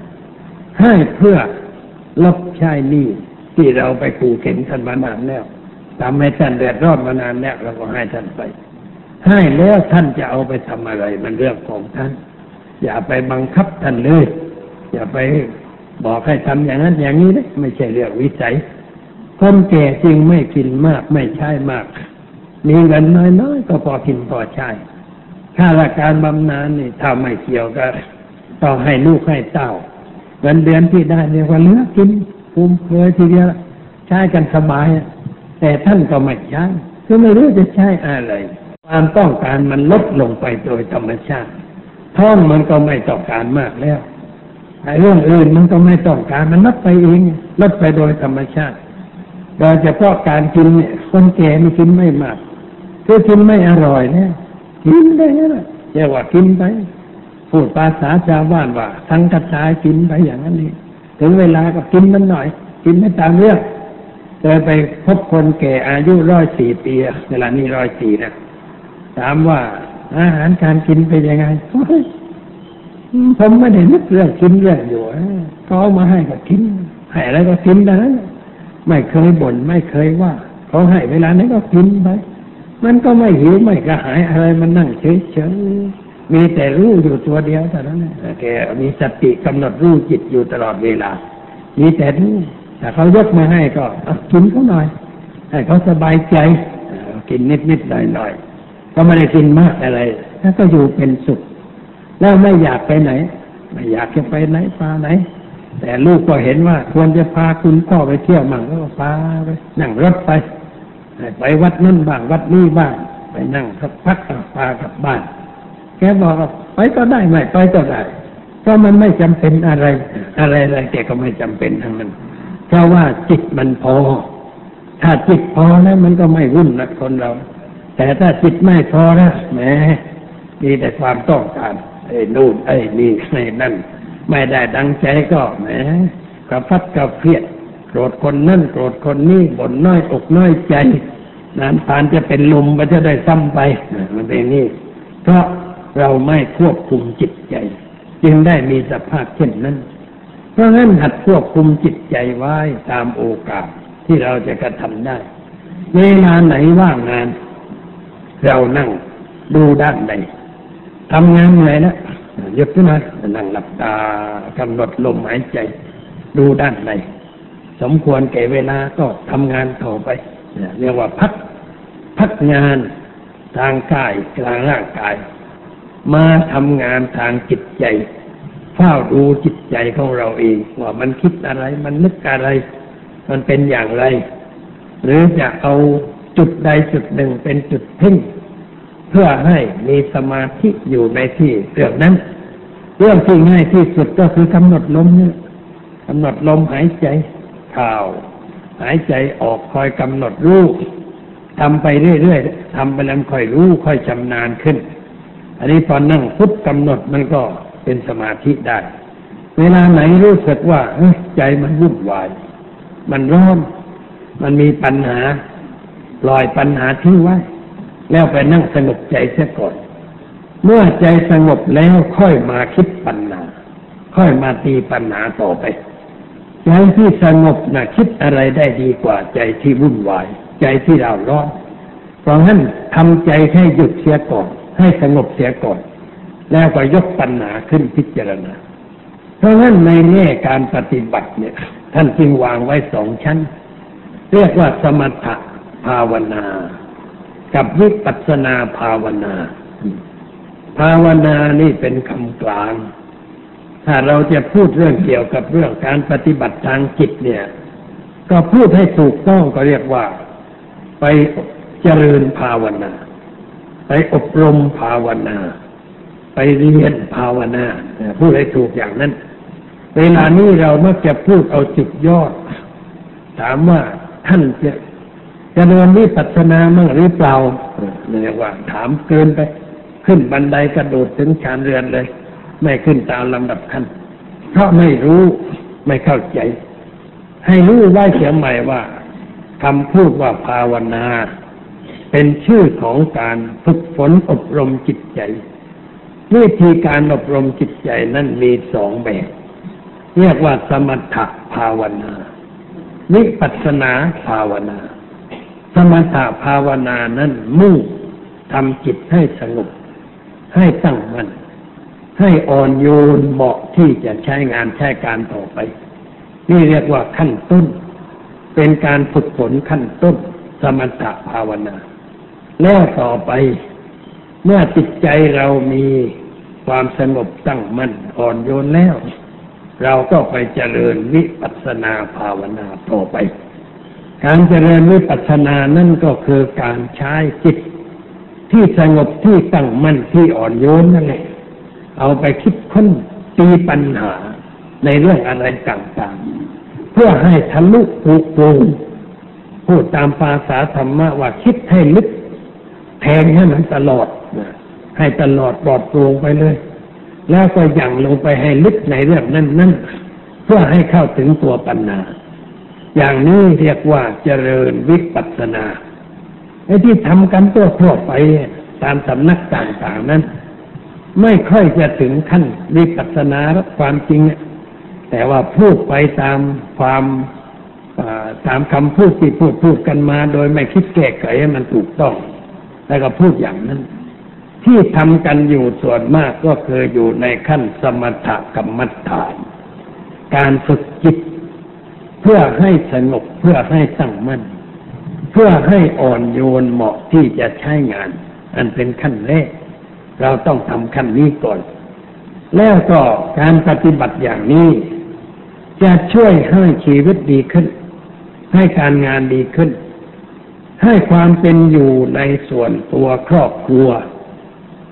ให้เพื่อลบใช้หนี้ที่เราไปขู่เข็นท่านมานานแล้วทำให้ท่านเดือดร้อนมานานแล้วเราก็ให้ท่านไป ให้แล้วท่านจะเอาไปทำอะไร มันเรื่องของท่าน อย่าไปบังคับท่านเลย อย่าไปบอกให้ทำอย่างนั้น อย่างนี้นะไม่ใช่เรื่องวิสัยคนแก่จริงไม่กินมากไม่ใช้มาก มีเงินน้อยๆก็พอกินพอใช้ข้าราชการบำนาญนี่ถ้าไม่เกี่ยวก็ต้องให้ลูกให้เต้าเงินเดือนที่ได้เรียกว่าเหลือกินภูมิเคยทีเดียวใช้กันสบาย แต่ท่านก็ไม่ใช้คือไม่รู้จะใช้อะไร ความต้องการมันลดลงไปโดยธรรมชาติ ท้องมันก็ไม่ต้องการมากแล้วไอ้เรื่องอื่นมันก็ไม่ต้องการมันลดไปเองลดไปโดยธรรมชาติโดยเฉพาะการกินเนี่ยคนแก่ไม่กินไม่มาก คือกินไม่อร่อยเนี่ยกินได้นะเรียกว่ากินไป พูดภาษาชาวบ้านว่า ทั้งกระจายกินไปอย่างนั้นนี่ถึงเวลาก็กินมันหน่อย กินไม่ตามเรื่องเคยไปพบคนแก่อายุร้อยสี่ปีเวลานี้ร้อยสี่นะถามว่าอาหารการกินเป็นยังไงผมไม่ได้นึกเรื่องกินเรื่องอยู่เขาเอามาให้ก็กินให้อะไรก็กินนะไม่เคยบ่นไม่เคยว่าเขาให้เวลาไหนก็กินไป มันก็ไม่หิวไม่กระหายอะไรมันนั่งเฉยเฉยมีแต่รู้อยู่ตัวเดียวแต่นั้นแกมีสติกำหนดรู้จิตอยู่ตลอดเวลา มีแต่รู้แต่เขายกมาให้ก็กินเขาหน่อยให้เขาสบายใจกินนิดนิดหน่อยหน่อยก็ไม่ได้กินมากอะไรแล้วก็อยู่เป็นสุข แล้วไม่อยากไปไหน ไม่อยากจะไปไหนพาไหน แต่ลูกก็เห็นว่าควรจะพาคุณพ่อไปเที่ยวมั่งก็พาไปนั่งรถไป ไปวัดนั่นบ้างวัดนี้บ้าง ไปนั่งสักพักพากลับบ้าน แกบอกไปก็ได้ไม่ไปก็ได้ เพราะมันไม่จำเป็นอะไร อะไรอะไรแกก็ไม่จำเป็นทั้งนั้น เพราะว่าจิตมันพอ ถ้าจิตพอแล้วมันก็ไม่วุ่นนะคนเรา แต่ถ้าจิตไม่พอแล้วแหมมีแต่ความต้องการไอ้นู่นไอ้นี่ไอ้นั่น ไม่ได้ดังใจก็แหมกระพัดกระเพียด รธคนนั่นโกรธคนนี้บ่นน้อยอกน้อยใจนั้นผ่านจะเป็นลมมันจะได้ซ้ำไปมันเป็นนี่เพราะเราไม่ควบคุมจิตใจ จึงได้มีสภาพเช่นนั้นเพราะงั้นหัดควบคุมจิตใจไว้ตามโอกาสที่เราจะกระทำได้ เวลาไหนว่างงาน เรานั่งดูด้านใดทำงานเหนื่อยแล้วหยุดขึ้นมานั่งหลับตากำหนดลมหายใจ ดูด้านใด สมควรแก่เวลาก็ทำงานต่อไปเรียกว่าพักพักงานทางกายทางร่างกาย มาทำงานทางจิตใจเฝ้าดูจิตใจของเราเองว่ามันคิดอะไร มันนึกอะไร มันเป็นอย่างไร หรือจะเอาจุดใดจุดหนึ่งเป็นจุดเพ่งเพื่อให้มีสมาธิอยู่ในที่เรื่องนั้น เรื่องที่ง่ายที่สุดก็คือกำหนดลมนี่กำหนดลมหายใจ เข้าหายใจออกคอยกำหนดรู้ทำไปเรื่อยๆทำไปแล้วค่อยรู้ค่อยชำนาญขึ้น อันนี้พอนั่งพุทกำหนดมันก็เป็นสมาธิได้ เวลาไหนรู้สึกว่าใจมันวุ่นวาย มันร้อน มันมีปัญหาลอยปัญหาทิ้งไว้ แล้วไปนั่งสงบใจเสียก่อน เมื่อใจสงบแล้วค่อยมาคิดปัญหา ค่อยมาตีปัญหาต่อไป ใจที่สงบนะ่ะคิดอะไรได้ดีกว่าใจที่วุ่นวาย ใจที่เราร้อนเพราะฉะนั้นทำใจให้หยุดเสียก่อน ให้สงบเสียก่อน แล้วก็ยกปัญหาขึ้นพิจารณา เพราะฉะนั้นในแง่การปฏิบัติเนี่ย ท่านจึงวางไว้สองชั้น เรียกว่าสมถะภาวนา กับวิปัสนาภาวนา ภาวนานี่เป็นคำกลาง ถ้าเราจะพูดเรื่องเกี่ยวกับเรื่องการปฏิบัติทางจิตเนี่ย ก็พูดให้ถูกต้องก็เรียกว่า ไปเจริญภาวนา ไปอบรมภาวนา ไปเรียนภาวนาพูดให้ถูกอย่างนั้น เวลานี้เรามักจะพูดเอาจุดยอด ถามว่าท่านจะจะเรียนวิปัสสนามั่งหรือเปล่าเรียกว่า ถามเกินไป ขึ้นบันไดกระโดดถึงชานเรือนเลย ไม่ขึ้นตามลำดับขั้นเพราะไม่รู้ไม่เข้าใจ ให้รู้ไว้เสียใหม่ว่าคำพูดว่าภาวนา เป็นชื่อของการฝึกฝนอบรมจิตใจ วิธีการอบรมจิตใจนั้นมีสองแบบ เรียกว่าสมถะภาวนา วิปัสนาภาวนา สมถะภาวนานั้นมุ่งทำจิตให้สงบให้ตั้งมัน่น ให้อ่อนโยนเหมาะที่จะใช้งานใช้การต่อไป นี่เรียกว่าขั้นต้น เป็นการฝึกฝนขั้นต้น สมถะภาวนา แล้วต่อไป เมื่อจิตใจเรามีความสงบตั้งมั่นอ่อนโยนแล้ว เราก็ไปเจริญวิปัสสนาภาวนาต่อไป การเจริญวิปัสสนานั่นก็คือการใช้จิต ที่สงบที่ตั้งมั่นที่อ่อนโยนนั่นแหละ เอาไปคิดค้นตีปัญหาในเรื่องอะไรต่างๆ เพื่อให้ทะลุปลุกปรุงพูดตามภาษาธรรมะว่าคิดให้ลึกแทงให้มันตลอดให้ตลอดปลอดโปร่งไปเลย แล้วก็ยังลงไปให้ลึกในเรื่องนั้นนั่นเพื่อให้เข้าถึงตัวปัญญาอย่างนี้เรียกว่าเจริญวิปัสสนาไอ้ที่ทำกันตัวทั่วไปตามสำนักต่างๆนั้น ไม่ค่อยจะถึงขั้นวิปัสสนาความจริงแต่ว่าพูดไปตามความตามคำพูดที่พูดพูดกันมา โดยไม่คิดแก้ไขให้มันถูกต้อง แล้วก็พูดอย่างนั้น ที่ทำกันอยู่ส่วนมากก็คืออยู่ในขั้นสมถกรรมฐาน การฝึกจิต เพื่อให้สงบเพื่อให้ตั้งมั่น เพื่อให้อ่อนโยนเหมาะที่จะใช้งาน อันเป็นขั้นแรก เราต้องทำขั้นนี้ก่อน แล้วก็การปฏิบัติอย่างนี้ จะช่วยให้ชีวิตดีขึ้น ให้การงานดีขึ้น ให้ความเป็นอยู่ในส่วนตัวครอบครัว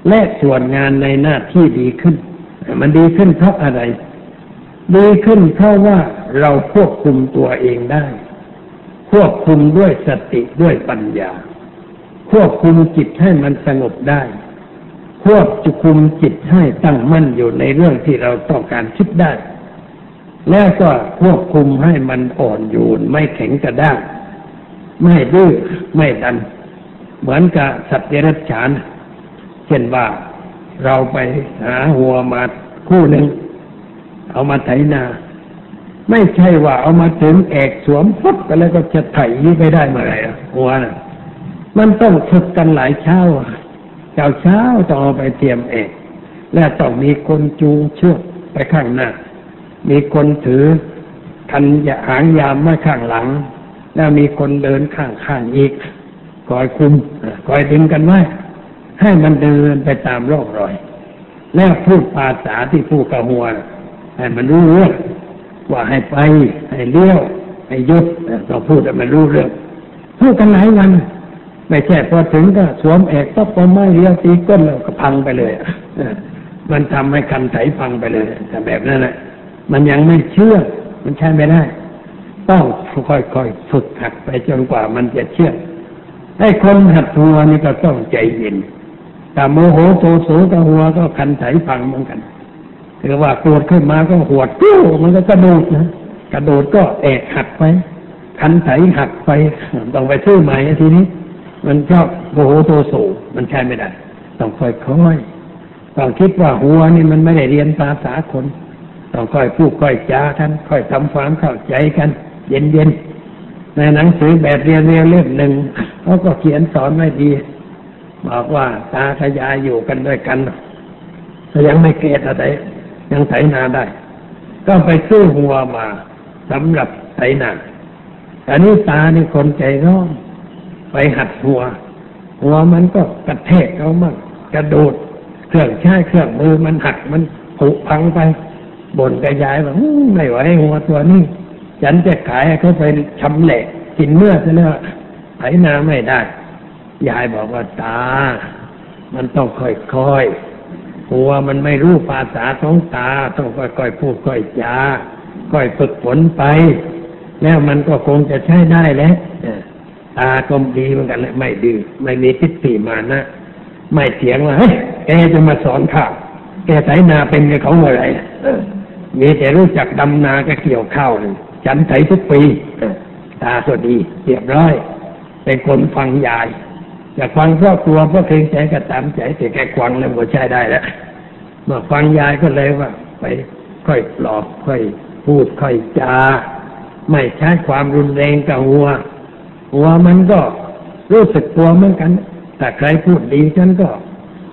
และส่วนงานในหน้าที่ดีขึ้น มันดีขึ้นเพราะอะไร ดีขึ้นเพราะว่าเราควบคุมตัวเองได้ ควบคุมด้วยสติด้วยปัญญา ควบคุมจิตให้มันสงบได้ ควบคุมจิตให้ตั้งมั่นอยู่ในเรื่องที่เราต้องการคิดได้ แล้วก็ควบคุมให้มันอ่อนโยนไม่แข็งกระด้างไม่ดื้อไม่ดัน เหมือนกับสัตว์เดรัจฉาน เช่นว่าเราไปหาหัวมาคู่หนึ่ง เอามาไถนา ไม่ใช่ว่าเอามาถึงแอกสวมปุ๊บไปแล้วก็จะไถไปได้เมื่อไหร่หัวนะมันต้องฝึกกันหลายเช้า เช้าเช้าต้องเอาไปเตรียมเอง และต้องมีคนจูงเชือกไปข้างหน้า มีคนถือคันยาหางยามมาข้างหลัง แล้วมีคนเดินข้างข้างอีกคอยคุมคอยดึงกันไว้ให้มันเดินไปตามร่องรอย แล้วพูดภาษาที่พูดกระหัวให้มันรู้เรื่องว่าให้ไปให้เลี้ยวให้ยุดต้องพูดให้มันรู้เรื่องพูดกันหลายวัน ไม่ใช่พอถึงก็สวมเอกก็ปอไม่เรียวตีก้นแล้วก็พังไปเลยมันทำให้คันไถพังไปเลยแต่แบบนั้นแหละมันยังไม่เชื่อ มันใช้ไม่ได้ ต้องค่อยๆฝึกหัดไปจนกว่ามันจะเชื่อให้คนหัดหัวนี่ก็ต้องใจเย็นแต่โมโหโตโสกับหัวก็คันไถพังเหมือนกันคือว่าโกรธขึ้นมาก็หัวดกิ้วมันก็กระโดดนะกระโดดก็แอกหักไปคันไถหักไปต้องไปซื้อใหม่ทีนี้ มันชอบโมโหโทโสมันใช้ไม่ได้ ต้องค่อยค่อยต้องคิดว่าหัวนี่มันไม่ได้เรียนภาษาคน ต้องค่อยพูดค่อยจากันค่อยทำความเข้าใจกัน เย็นเย็นในหนังสือแบบเรียนเรียนเล่มหนึ่งเขาก็เขียนสอนไว้ดี บอกว่าตาขยายอยู่กันด้วยกันแต่ยังไม่เกตอะไรยังไถนาได้ ก็ไปซื้อหัวมาสำหรับไถนาอันนี้ตานี่คนใจร้อน ไปหัดหัว หัวมันก็กระแทกเขามั่งกระโดดเครื่องใช้เครื่องมือมันหักมันผุพังไปบ่นกับยายว่าอื้อไม่ไหวหัวตัวนี้ฉันจะขายให้เขาไปชำแหละกินเมื่อซะแล้วไถนาไม่ได้ ยายบอกว่าตา มันต้องค่อยๆหัวมันไม่รู้ภาษาของตา ต้องค่อยๆพูดค่อยจาค่อยฝึกฝนไป แล้วมันก็คงจะใช้ได้แล้ว ตาก็ดีเหมือนกันแหละไม่ดื้อไม่มีทิฏฐิมานะ ไม่เถียงว่าเฮ้ยแกจะมาสอนข้าวแกไถนาเป็นกับเขาเมื่อไร่เออมีแต่รู้จักดำนาก็เกี่ยวข้าวฉันไถทุกปีเออตาก็ดีเรียบร้อย เป็นคนฟังยายอยากฟังครอบครัวเพราะเกรงใจก็ตามใจแต่แกควังแล้วก็ใช้ได้แล้วเมื่อฟังยายก็เลยว่า ไปค่อยปลอบค่อยพูดค่อยจา ไม่ใช้ความรุนแรงกับหัว หัวมันก็รู้สึกตัวเหมือนกัน แต่ใครพูดดีฉันก็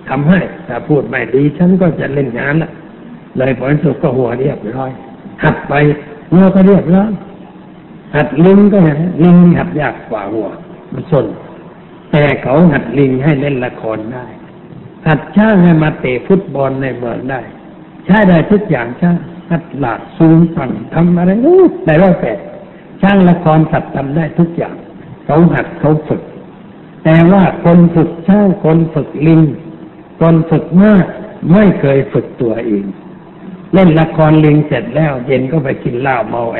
ทำให้ถ้าพูดไม่ดีฉันก็จะเล่นงานละเลยผลสุดก็หัวเรียบร้อย หัดไปหัวก็เรียบร้อยหัดลิงก็อย่างนั้นลิงหัดยากกว่าหัว มันสนแต่เขาหัดลิงให้เล่นละครได้ หัดช่างให้มาเตะฟุตบอลในเมืองได้ ใช้ได้ทุกอย่างช่างหัดหลากซูงฝั่งทำอะไรอู้แต่ว่าแต่ช่างละครสัตว์ทำได้ทุกอย่าง เขาหัดเขาฝึก แต่ว่าคนฝึกช่างคนฝึกลิง คนฝึกมากไม่เคยฝึกตัวเอง เล่นละครลิงเสร็จแล้ว เย็นก็ไปกินเหล้าเมาแอ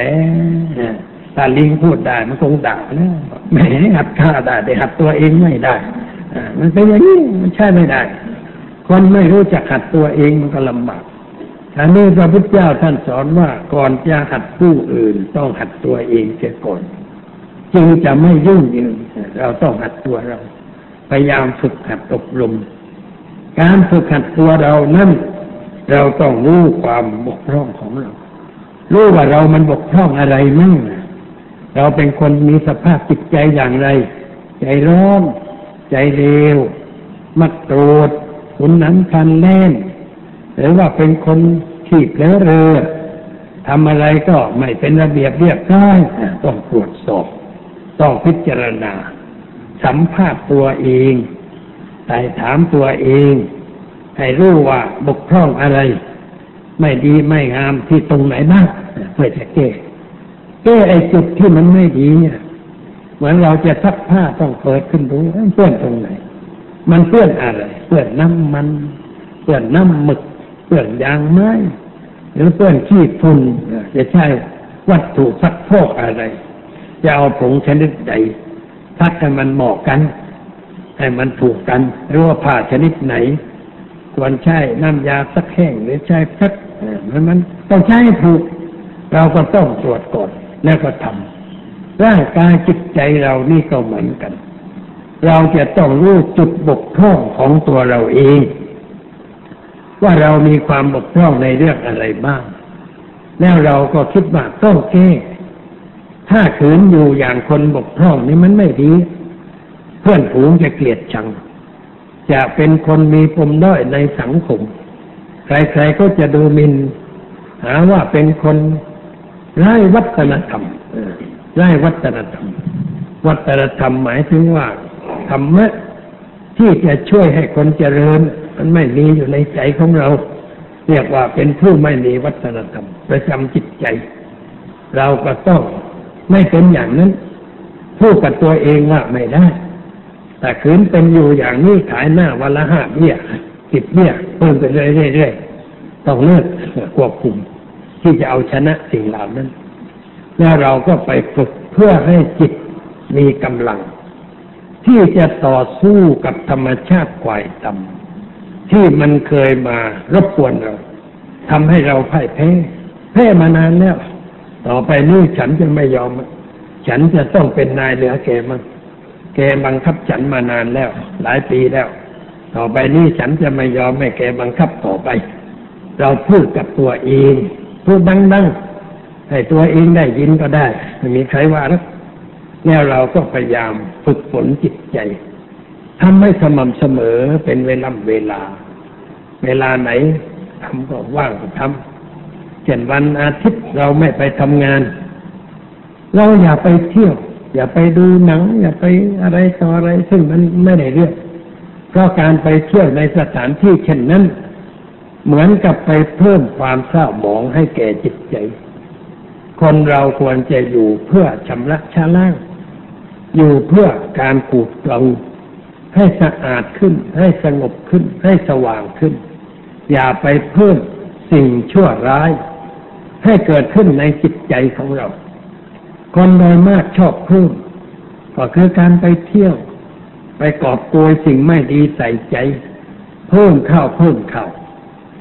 ถ้าลิงพูดได้มันคงด่าแล้วแหมหัดฆ่าได้แต่หัดตัวเองไม่ได้มันเป็นอย่างนี้มันใช่ไม่ได้ คนไม่รู้จักหัดตัวเองมันก็ลำบากอันนี้พระพุทธเจ้าท่านสอนว่าก่อนจะหัดผู้อื่น ต้องหัดตัวเองเสียก่อน จึงจะไม่ยุ่งยืนเราต้องหัดตัวเรา พยายามฝึกหัดอบรม การฝึกหัดตัวเรานั่นเราต้องรู้ความบกพร่องของเรา รู้ว่าเรามันบกพร่องอะไรมั่งเราเป็นคนมีสภาพจิตใจอย่างไร ใจร้อน ใจเร็ว มักโกรธขุนนังคันแล่น หรือว่าเป็นคนขี้เผลอเรอทำอะไรก็ไม่เป็นระเบียบเรียบร้อยต้องตรวจสอบ ต้องพิจารณา สัมภาษณ์ตัวเองไต่ถามตัวเอง ให้รู้ว่าบกพร่องอะไร ไม่ดีไม่งามที่ตรงไหนบ้างเพื่อจะแก้แก้ไอ้จุดที่มันไม่ดีเนี่ยเหมือนเราจะซักผ้าต้องเปิดขึ้นดูเอ้ยเปื้อนตรงไหน มันเปื้อนอะไรเปื้อนน้ำมันเปื้อนน้ำหมึกเปื้อนยางไม้หรือเปื้อนขี้ฝุ่นจะใช้วัตถุซักฟอกอะไร จะเอาผงชนิดใดซักให้มันเหมาะกัน ให้มันถูกกัน หรือว่าผ้าชนิดไหน ควรใช้น้ำยาซักแห้งหรือใช้เพชรมันมันต้องใช้ถูก เราก็ต้องตรวจก่อนแล้วก็ทำร่างกายจิตใจเรานี่ก็เหมือนกัน เราจะต้องรู้จุดบกพร่องของตัวเราเอง ว่าเรามีความบกพร่องในเรื่องอะไรบ้าง แล้วเราก็คิดว่าต้องแก้ ถ้าขืนอยู่อย่างคนบกพร่องนี่มันไม่ดี เพื่อนฝูงจะเกลียดชัง จะเป็นคนมีปมด้อยในสังคม ใครๆก็จะดูหมินหาว่าเป็นคนไร้วัฒนธรรมไร้วัฒนธรรม วัฒนธรรมหมายถึงว่าธรรมะที่จะช่วยให้คนเจริญ มันไม่มีอยู่ในใจของเรา เรียกว่าเป็นผู้ไม่มีวัฒนธรรม ประจำจิตใจ เราก็ต้อง ไม่เป็นอย่างนั้นพูดกับตัวเองว่าไม่ได้ แต่ขืนเป็นอยู่อย่างนี้ขายหน้าวันละห้าเบี้ยสิบเบี้ยเพิ่มไปเรื่อยๆต้องเลิกควบคุม ที่จะเอาชนะสิ่งเหล่านั้น แล้วเราก็ไปฝึกเพื่อให้จิตมีกำลัง ที่จะต่อสู้กับธรรมชาติควายต่ำที่มันเคยมารบกวนเราทำให้เราพ่ายแพ้แพ้มานานแล้ว ต่อไปนี้ฉันจะไม่ยอม ฉันจะต้องเป็นนายเหนือแกมันแกบังคับฉันมานานแล้ว หลายปีแล้ว ต่อไปนี้ฉันจะไม่ยอมให้แกบังคับต่อไป เราพูดกับตัวเอง พูดดังๆให้ตัวเองได้ยินก็ได้ไม่มีใครว่าแล้วแล้วเราก็พยายามฝึกฝนจิตใจทำให้สม่ำเสมอเป็นเวลาเวลา เวลาไหนทำก็ว่างก็ทำ เช่นวันอาทิตย์เราไม่ไปทำงาน เราอย่าไปเที่ยว อย่าไปดูหนัง อย่าไปอะไรต่ออะไร ซึ่งมันไม่ได้เรื่องเพราะการไปเที่ยวในสถานที่เช่นนั้น เหมือนกับไปเพิ่มความเศร้าหมองให้แก่จิตใจ คนเราควรจะอยู่เพื่อชำระชะล้าง อยู่เพื่อการขูดเกลาให้สะอาดขึ้น ให้สงบขึ้น ให้สว่างขึ้น อย่าไปเพิ่มสิ่งชั่วร้าย ให้เกิดขึ้นในจิตใจของเรา คนโดยมากชอบเพิ่มก็คือการไปเที่ยว ไปกอบโกยสิ่งไม่ดีใส่ใจ เพิ่มเข้าเพิ่มเข้า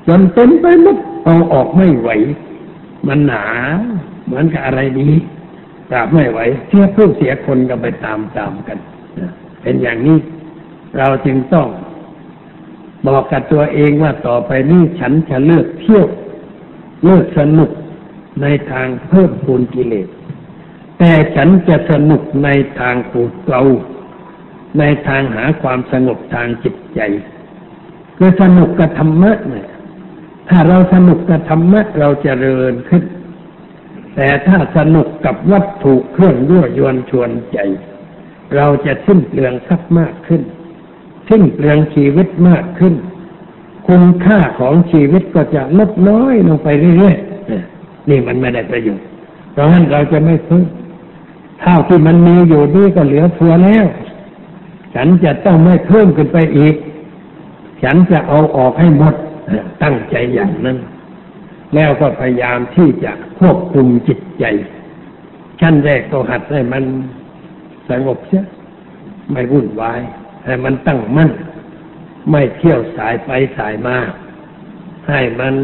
จนเต็มไปหมดเอาออกไม่ไหว มันหนาเหมือนกับอะไรนี้ปราบไม่ไหวเสียผู้เสียคนก็ไปตามตามกันเป็นอย่างนี้ เราจึงต้อง บอกกับตัวเองว่าต่อไปนี้ฉันจะเลิกเที่ยว เลิกสนุก ในทางเพิ่มพูนกิเลส แต่ฉันจะสนุกในทางปูดเกลาในทางหาความสงบทางจิตใจคือสนุกกับธรรมะเนี่ยถ้าเราสนุกกับธรรมะเราจะเจริญขึ้น แต่ถ้าสนุกกับวัตถุเครื่องยั่วยวนชวนใจ เราจะสิ้นเปลืองทรัพย์มากขึ้น สิ้นเปลืองชีวิตมากขึ้น คุณค่าของชีวิตก็จะลดน้อยลงไปเรื่อยๆ นี่มันไม่ได้ประโยชน์เพราะฉะนั้นเราจะไม่เพิ่มเท่าที่มันมีอยู่นี่ก็เหลือเฟือแล้ว ฉันจะต้องไม่เพิ่มขึ้นไปอีก ฉันจะเอาออกให้หมดตั้งใจอย่างนั้น แล้วก็พยายามที่จะควบคุมจิตใจ ชั้นแรกก็หัดให้มันสงบเสียไม่วุ่นวาย ให้มันตั้งมั่น ไม่เที่ยวสายไปสายมา ให้มัน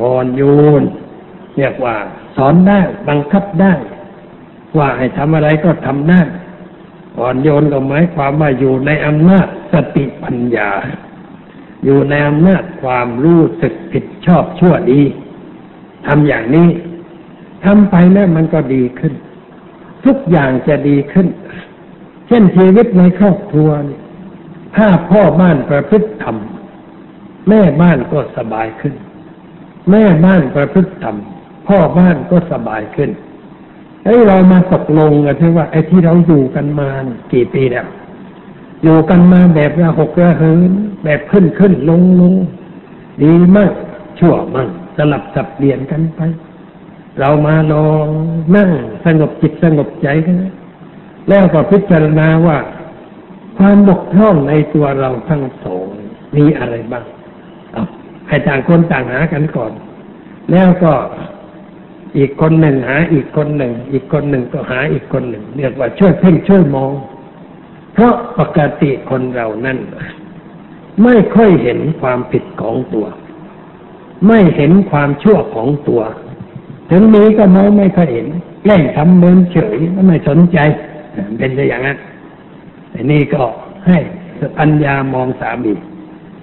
อ่อนโยน เรียกว่า สอนได้บังคับได้ ว่าให้ทำอะไรก็ทำได้อ่อนโยนก็หมายความว่าอยู่ในอำนาจสติปัญญา อยู่ในอำนาจความรู้สึกผิดชอบชั่วดีทำอย่างนี้ทำไปแล้วมันก็ดีขึ้น ทุกอย่างจะดีขึ้น เช่นชีวิตในครอบครัวนี่ถ้าพ่อบ้านประพฤติธรรมแม่บ้านก็สบายขึ้น แม่บ้านประพฤติธรรม พ่อบ้านก็สบายขึ้นเฮ้ยเรามาตกลงกันที่ว่าไอ้ที่เราอยู่กันมากี่ปีแล้วอยู่กันมาแบบระหกระเหินแบบขึ้นขึ้นลงลงดีมากชั่วมั่งสลับสับเปลี่ยนกันไป เรามาลองนั่งสงบจิตสงบใจกันแล้วก็พิจารณาว่า ความบกพร่องในตัวเราทั้งสองมีอะไรบ้างเอาให้ต่างคนต่างหากันก่อน แล้วก็ อีกคนหนึ่งหาอีกคนหนึ่ง อีกคนหนึ่งก็หาอีกคนหนึ่ง เรียกว่าช่วยเพ่งช่วยมอง เพราะปกติคนเรานั้นไม่ค่อยเห็นความผิดของตัว ไม่เห็นความชั่วของตัว ถึงนี้ก็มองไม่ค่อยเห็นแกล้งทำเมินเฉยไม่สนใจ เป็นอย่างนั้นแต่นี่ก็ให้ปัญญามองสามี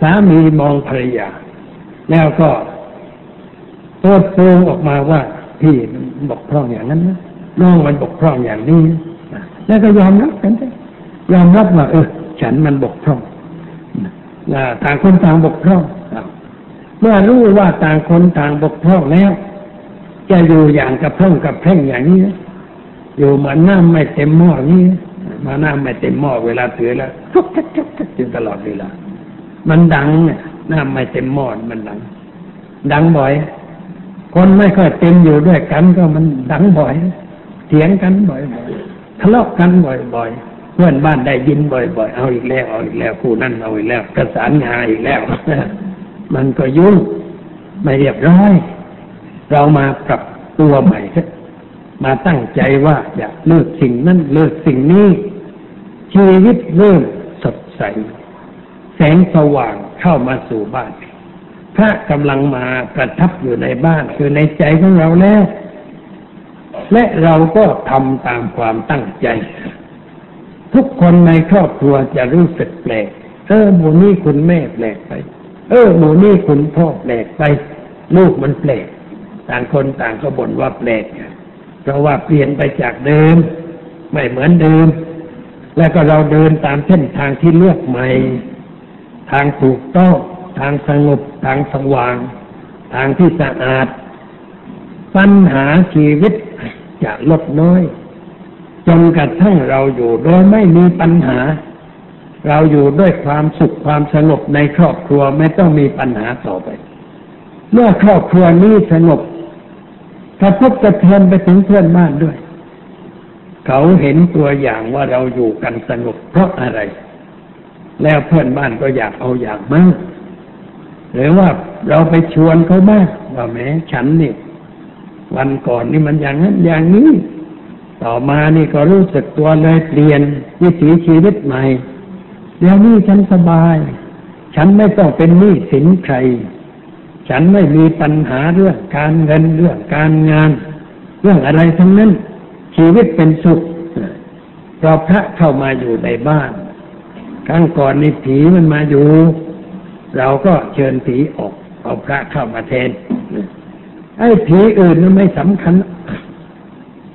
สามีมองภรรยา แล้วก็โปิดโปงออกมาว่า พี่มันบกพร่องอย่างนั้นนะน้องมันบกพร่องอย่างนี้แล้วก็ยอมรับกันได้ยอมรับว่าเออ ฉันมันบกพร่องต่างคนต่างบกพร่องเมื่อรู้ว่าต่างคนต่างบกพร่องแล้ว จะอยู่อย่างกับพร่องกับแพร่งอย่างนี้ อยู่เหมือนน้ำไม่เต็มหม้อนี้มาน้ำไม่เต็มหม้อเวลาถือแล้วทุกทักทุกทักจนตลอดเวลา มันดังเนี่ยน้ำไม่เต็มหม้อมันดัง ดังบ่อย คนไม่ค่อยเต็มอยู่ด้วยกันก็มันดังบ่อยเถียงกันบ่อยๆทะเลาะกันบ่อยๆเพื่อนบ้านได้ยินบ่อยๆเอาอีกแล้วเอาอีกแล้วคู่นั่นเอาอีกแล้วประสานงานอีกแล้วมันก็ยุ่งไม่เรียบร้อย เรามาปรับตัวใหม่มาตั้งใจว่าจะเลิกสิ่งนั้นเลิกสิ่งนี้ ชีวิตเริ่มสดใส แสงสว่างเข้ามาสู่บ้าน พระกำลังมาประทับอยู่ในบ้านคือในใจของเราแล้ว และเราก็ทำตามความตั้งใจ ทุกคนในครอบครัวจะรู้สึกแปลก เออหมูนี่คุณแม่แปลกไป เออหมูนี่คุณพ่อแปลกไป ลูกมันแปลก ต่างคนต่างก็บ่นว่าแปลกเพราะว่าเปลี่ยนไปจากเดิม ไม่เหมือนเดิม แล้วก็เราเดินตามเส้นทางที่เลือกใหม่ ทางถูกต้อง ทางสงบทางสว่าง ทางที่สะอาด ปัญหาชีวิตจะลดน้อย จนกระทั่งเราอยู่โดยไม่มีปัญหา เราอยู่ด้วยความสุขความสงบในครอบครัวไม่ต้องมีปัญหาต่อไป เมื่อครอบครัวนี้สงบกระทบกระเทือนไปถึงเพื่อนบ้านด้วย เขาเห็นตัวอย่างว่าเราอยู่กันสงบเพราะอะไร แล้วเพื่อนบ้านก็อยากเอาอย่างมาก หรือว่าเราไปชวนเขาบ้างว่าแม้ฉันนี่วันก่อนนี่มันอย่างนั้นอย่างนี้ ต่อมานี่ก็รู้สึกตัวเลยเปลี่ยนวิถีชีวิตใหม่เดี๋ยวนี้ฉันสบาย ฉันไม่ต้องเป็นหนี้สินใคร ฉันไม่มีปัญหาเรื่องการเงินเรื่องการงาน เรื่องอะไรทั้งนั้น ชีวิตเป็นสุขเราพระเข้ามาอยู่ในบ้านครั้งก่อนนี่ผีมันมาอยู่ เราก็เชิญผีออกเอาพระเข้ามาแทนไอ้ผีอื่นนั้นไม่สำคัญ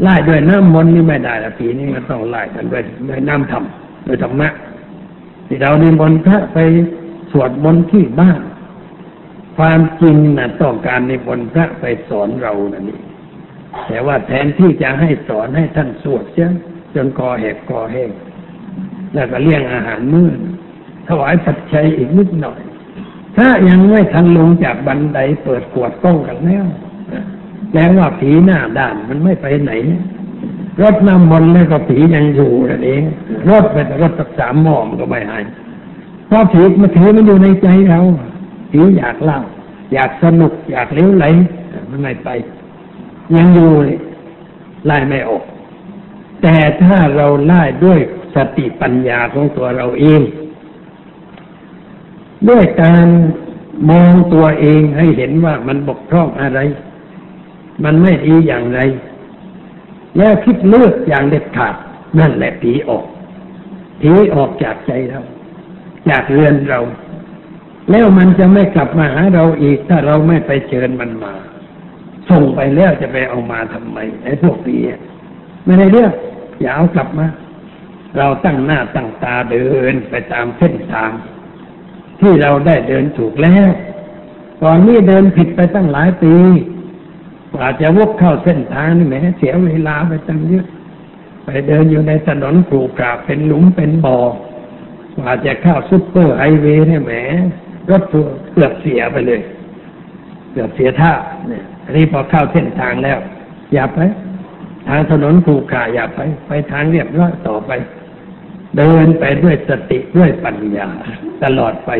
ไล่ด้วยน้ำมนต์นี่ไม่ได้ละผีนี่มันต้องไล่กันด้วยด้วยน้ำธรรมด้วยธรรมะที่เรานิมนต์พระไปสวดมนต์ที่บ้านความจริงนะต้องการนิมนต์พระไปสอนเรานะนี่แต่ว่าแทนที่จะให้สอนให้ท่านสวดเสียจนคอแหบคอแห้งแล้วก็เลี้ยงอาหารมื้อถวายปัจจัยอีกนิดหน่อย ถ้ายังไม่ทันลงจากบันไดเปิดขวดกล้องกันแล้วแปลว่าผีหน้าด่านมันไม่ไปไหน รถน้ำมนต์แล้วก็ผียังอยู่นั่นเอง รถไปแต่รถสักสามหมอมันก็ไม่หายเพราะผีมันถือมันอยู่ในใจเราผีอยากเล่า อยากสนุก อยากเลี้ยวไหล มันไม่ไป ยังอยู่เลยไล่ไม่ออก แต่ถ้าเราไล่ด้วยสติปัญญาของตัวเราเอง ด้วยการมองตัวเองให้เห็นว่ามันบกพร่องอะไร มันไม่ดีอย่างไร แล้วคิดเลือกอย่างเด็ดขาด นั่นแหละผีออกผีออกจากใจเรา จากเรือนเรา แล้วมันจะไม่กลับมาหาเราอีก ถ้าเราไม่ไปเชิญมันมา ส่งไปแล้วจะไปเอามาทำไมไอ้พวกผีไม่ได้เรื่องอย่าเอากลับมา เราตั้งหน้าตั้งตาเดินไปตามเส้นทาง ที่เราได้เดินถูกแล้วก่อนนี้เดินผิดไปตั้งหลายปีกว่าจะวกเข้าเส้นทางนี่แหมเสียเวลาไปตั้งเยอะไปเดินอยู่ในถนนขรุขระเป็นหลุมเป็นบ่อกว่าจะเข้าซุปเปอร์ไฮเวย์นี่แหมรถเกือบเสียไปเลย เกือบเสียท่าเนี่ยอันนี้พอเข้าเส้นทางแล้ว อย่าไป ทางถนนขรุขระอย่าไป ไปทางเรียบร้อยต่อไป เดินไปด้วยสติด้วยปัญญา ตลอดไป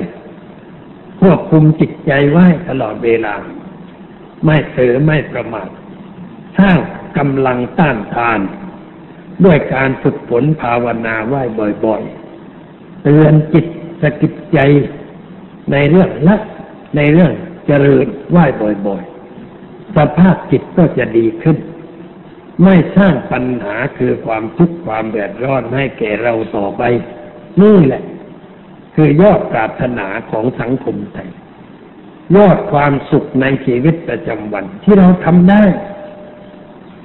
ควบคุมจิตใจไว้ตลอดเวลา ไม่เผลอไม่ประมาทสร้างกำลังต้านทาน ด้วยการฝึกฝนภาวนาไหว้บ่อยๆ เตือนจิตสะกิดใจในเรื่องละในเรื่องเจริญไหว้บ่อยๆ สภาพจิตก็จะดีขึ้น ไม่สร้างปัญหาคือความทุกข์ความเดือดร้อนให้แก่เราต่อไป นี่แหละ คือยอดปรารถนาของสังคมไทยยอดความสุขในชีวิตประจำวันที่เราทำได้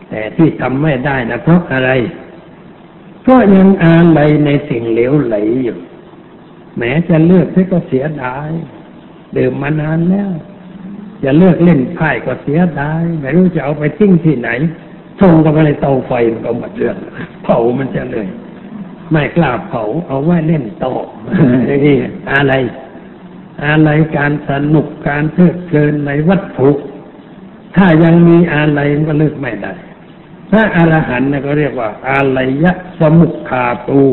แต่ที่ทำไม่ได้นะเพราะอะไรเพราะยังอาลัยในสิ่งเหลวไหลอยู่ แม้จะเลือกก็เสียดายเดิมมานานแล้ว จะเลือกเล่นไพ่ก็เสียดาย ไม่รู้จะเอาไปทิ้งที่ไหน ส่งกันไปในเตาไฟมันก็หมดเรื่อง เผามันจะเลย ไม่กล้าเผา เอาไว้เล่นต่ออย่างนี้อะไร อะไรการสนุกการเพลิดเพลินในวัตถุ ถ้ายังมีอะไรมันก็เลิกไม่ได้ถ้าอรหันต์เนี่ยก็เรียกว่า อาลัยะสมุขคาตู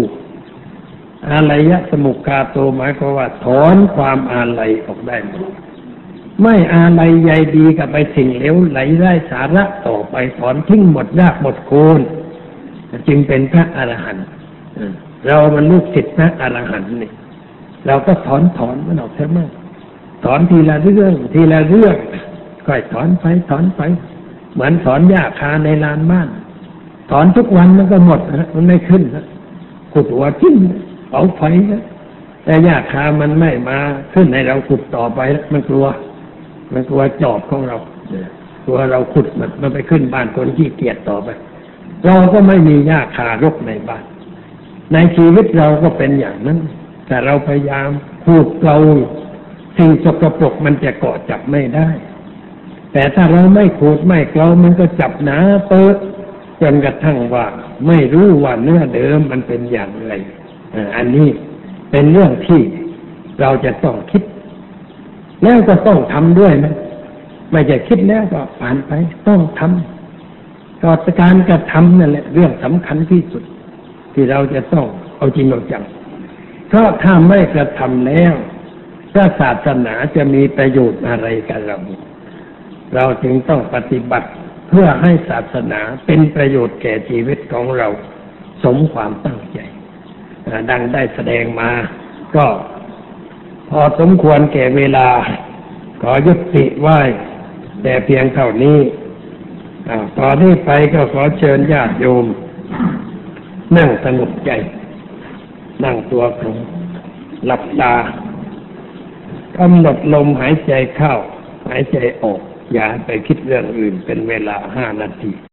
อาลัยะสมุขคาตูหมายความว่าถอนความอาลัยออกได้หมด ไม่อาลัยใยดีกับไปสิ่งเลวไหลไร้สาระต่อไปถอนทิ้งหมดรากหมดโคนจึงเป็นพระอรหันต์เรามันลูกศิษย์พระอรหันต์นี่เราก็ถอนถอนมันออกเสียมากถอนทีละเรื่องทีละเรื่องค่อยถอนไปถอนไป เหมือนถอนหญ้าคาในลานบ้าน ถอนทุกวันมันก็หมดนะมันไม่ขึ้นนะขุดหัวจิ้มเผาไฟนะแต่หญ้าคามันไม่มาขึ้นในเราขุดต่อไป มันกลัว มันกลัวจอบของเรากลัวเราขุดมันมันไปขึ้นบ้านคนขี้เกียจต่อไป เราก็ไม่มีหญ้าคารกในบ้าน ในชีวิตเราก็เป็นอย่างนั้น แต่เราพยายามขูดเกลาสิ่งสกปรกมันจะเกาะจับไม่ได้ แต่ถ้าเราไม่ขูดไม่เกลามันก็จับหนาเปิดจนกระทั่งว่าไม่รู้ว่าเนื้อเดิมมันเป็นอย่างไรอันนี้เป็นเรื่องที่เราจะต้องคิด แล้วก็ต้องทำด้วยนะไม่จะคิดแล้วก็ผ่านไป ต้องทำก็การกระทำนั่นแหละเรื่องสำคัญที่สุด ที่เราจะต้องเอาจริงเอาจังเพราะถ้าไม่กระทำแล้วพระศาสนาจะมีประโยชน์อะไรกับเรา เราจึงต้องปฏิบัติเพื่อให้ศาสนาเป็นประโยชน์แก่ชีวิตของเราสมความตั้งใจ ดังได้แสดงมาก็ พอสมควรแก่เวลา ขอยุติไหว้แต่เพียงเท่านี้ต่อนนี้ไปก็ขอเชิญญาติโยม นั่งสงบใจ นั่งตัวตรงหลับตากำหนดลมหายใจเข้า หายใจออก อย่าไปคิดเรื่องอื่นเป็นเวลาห้านาที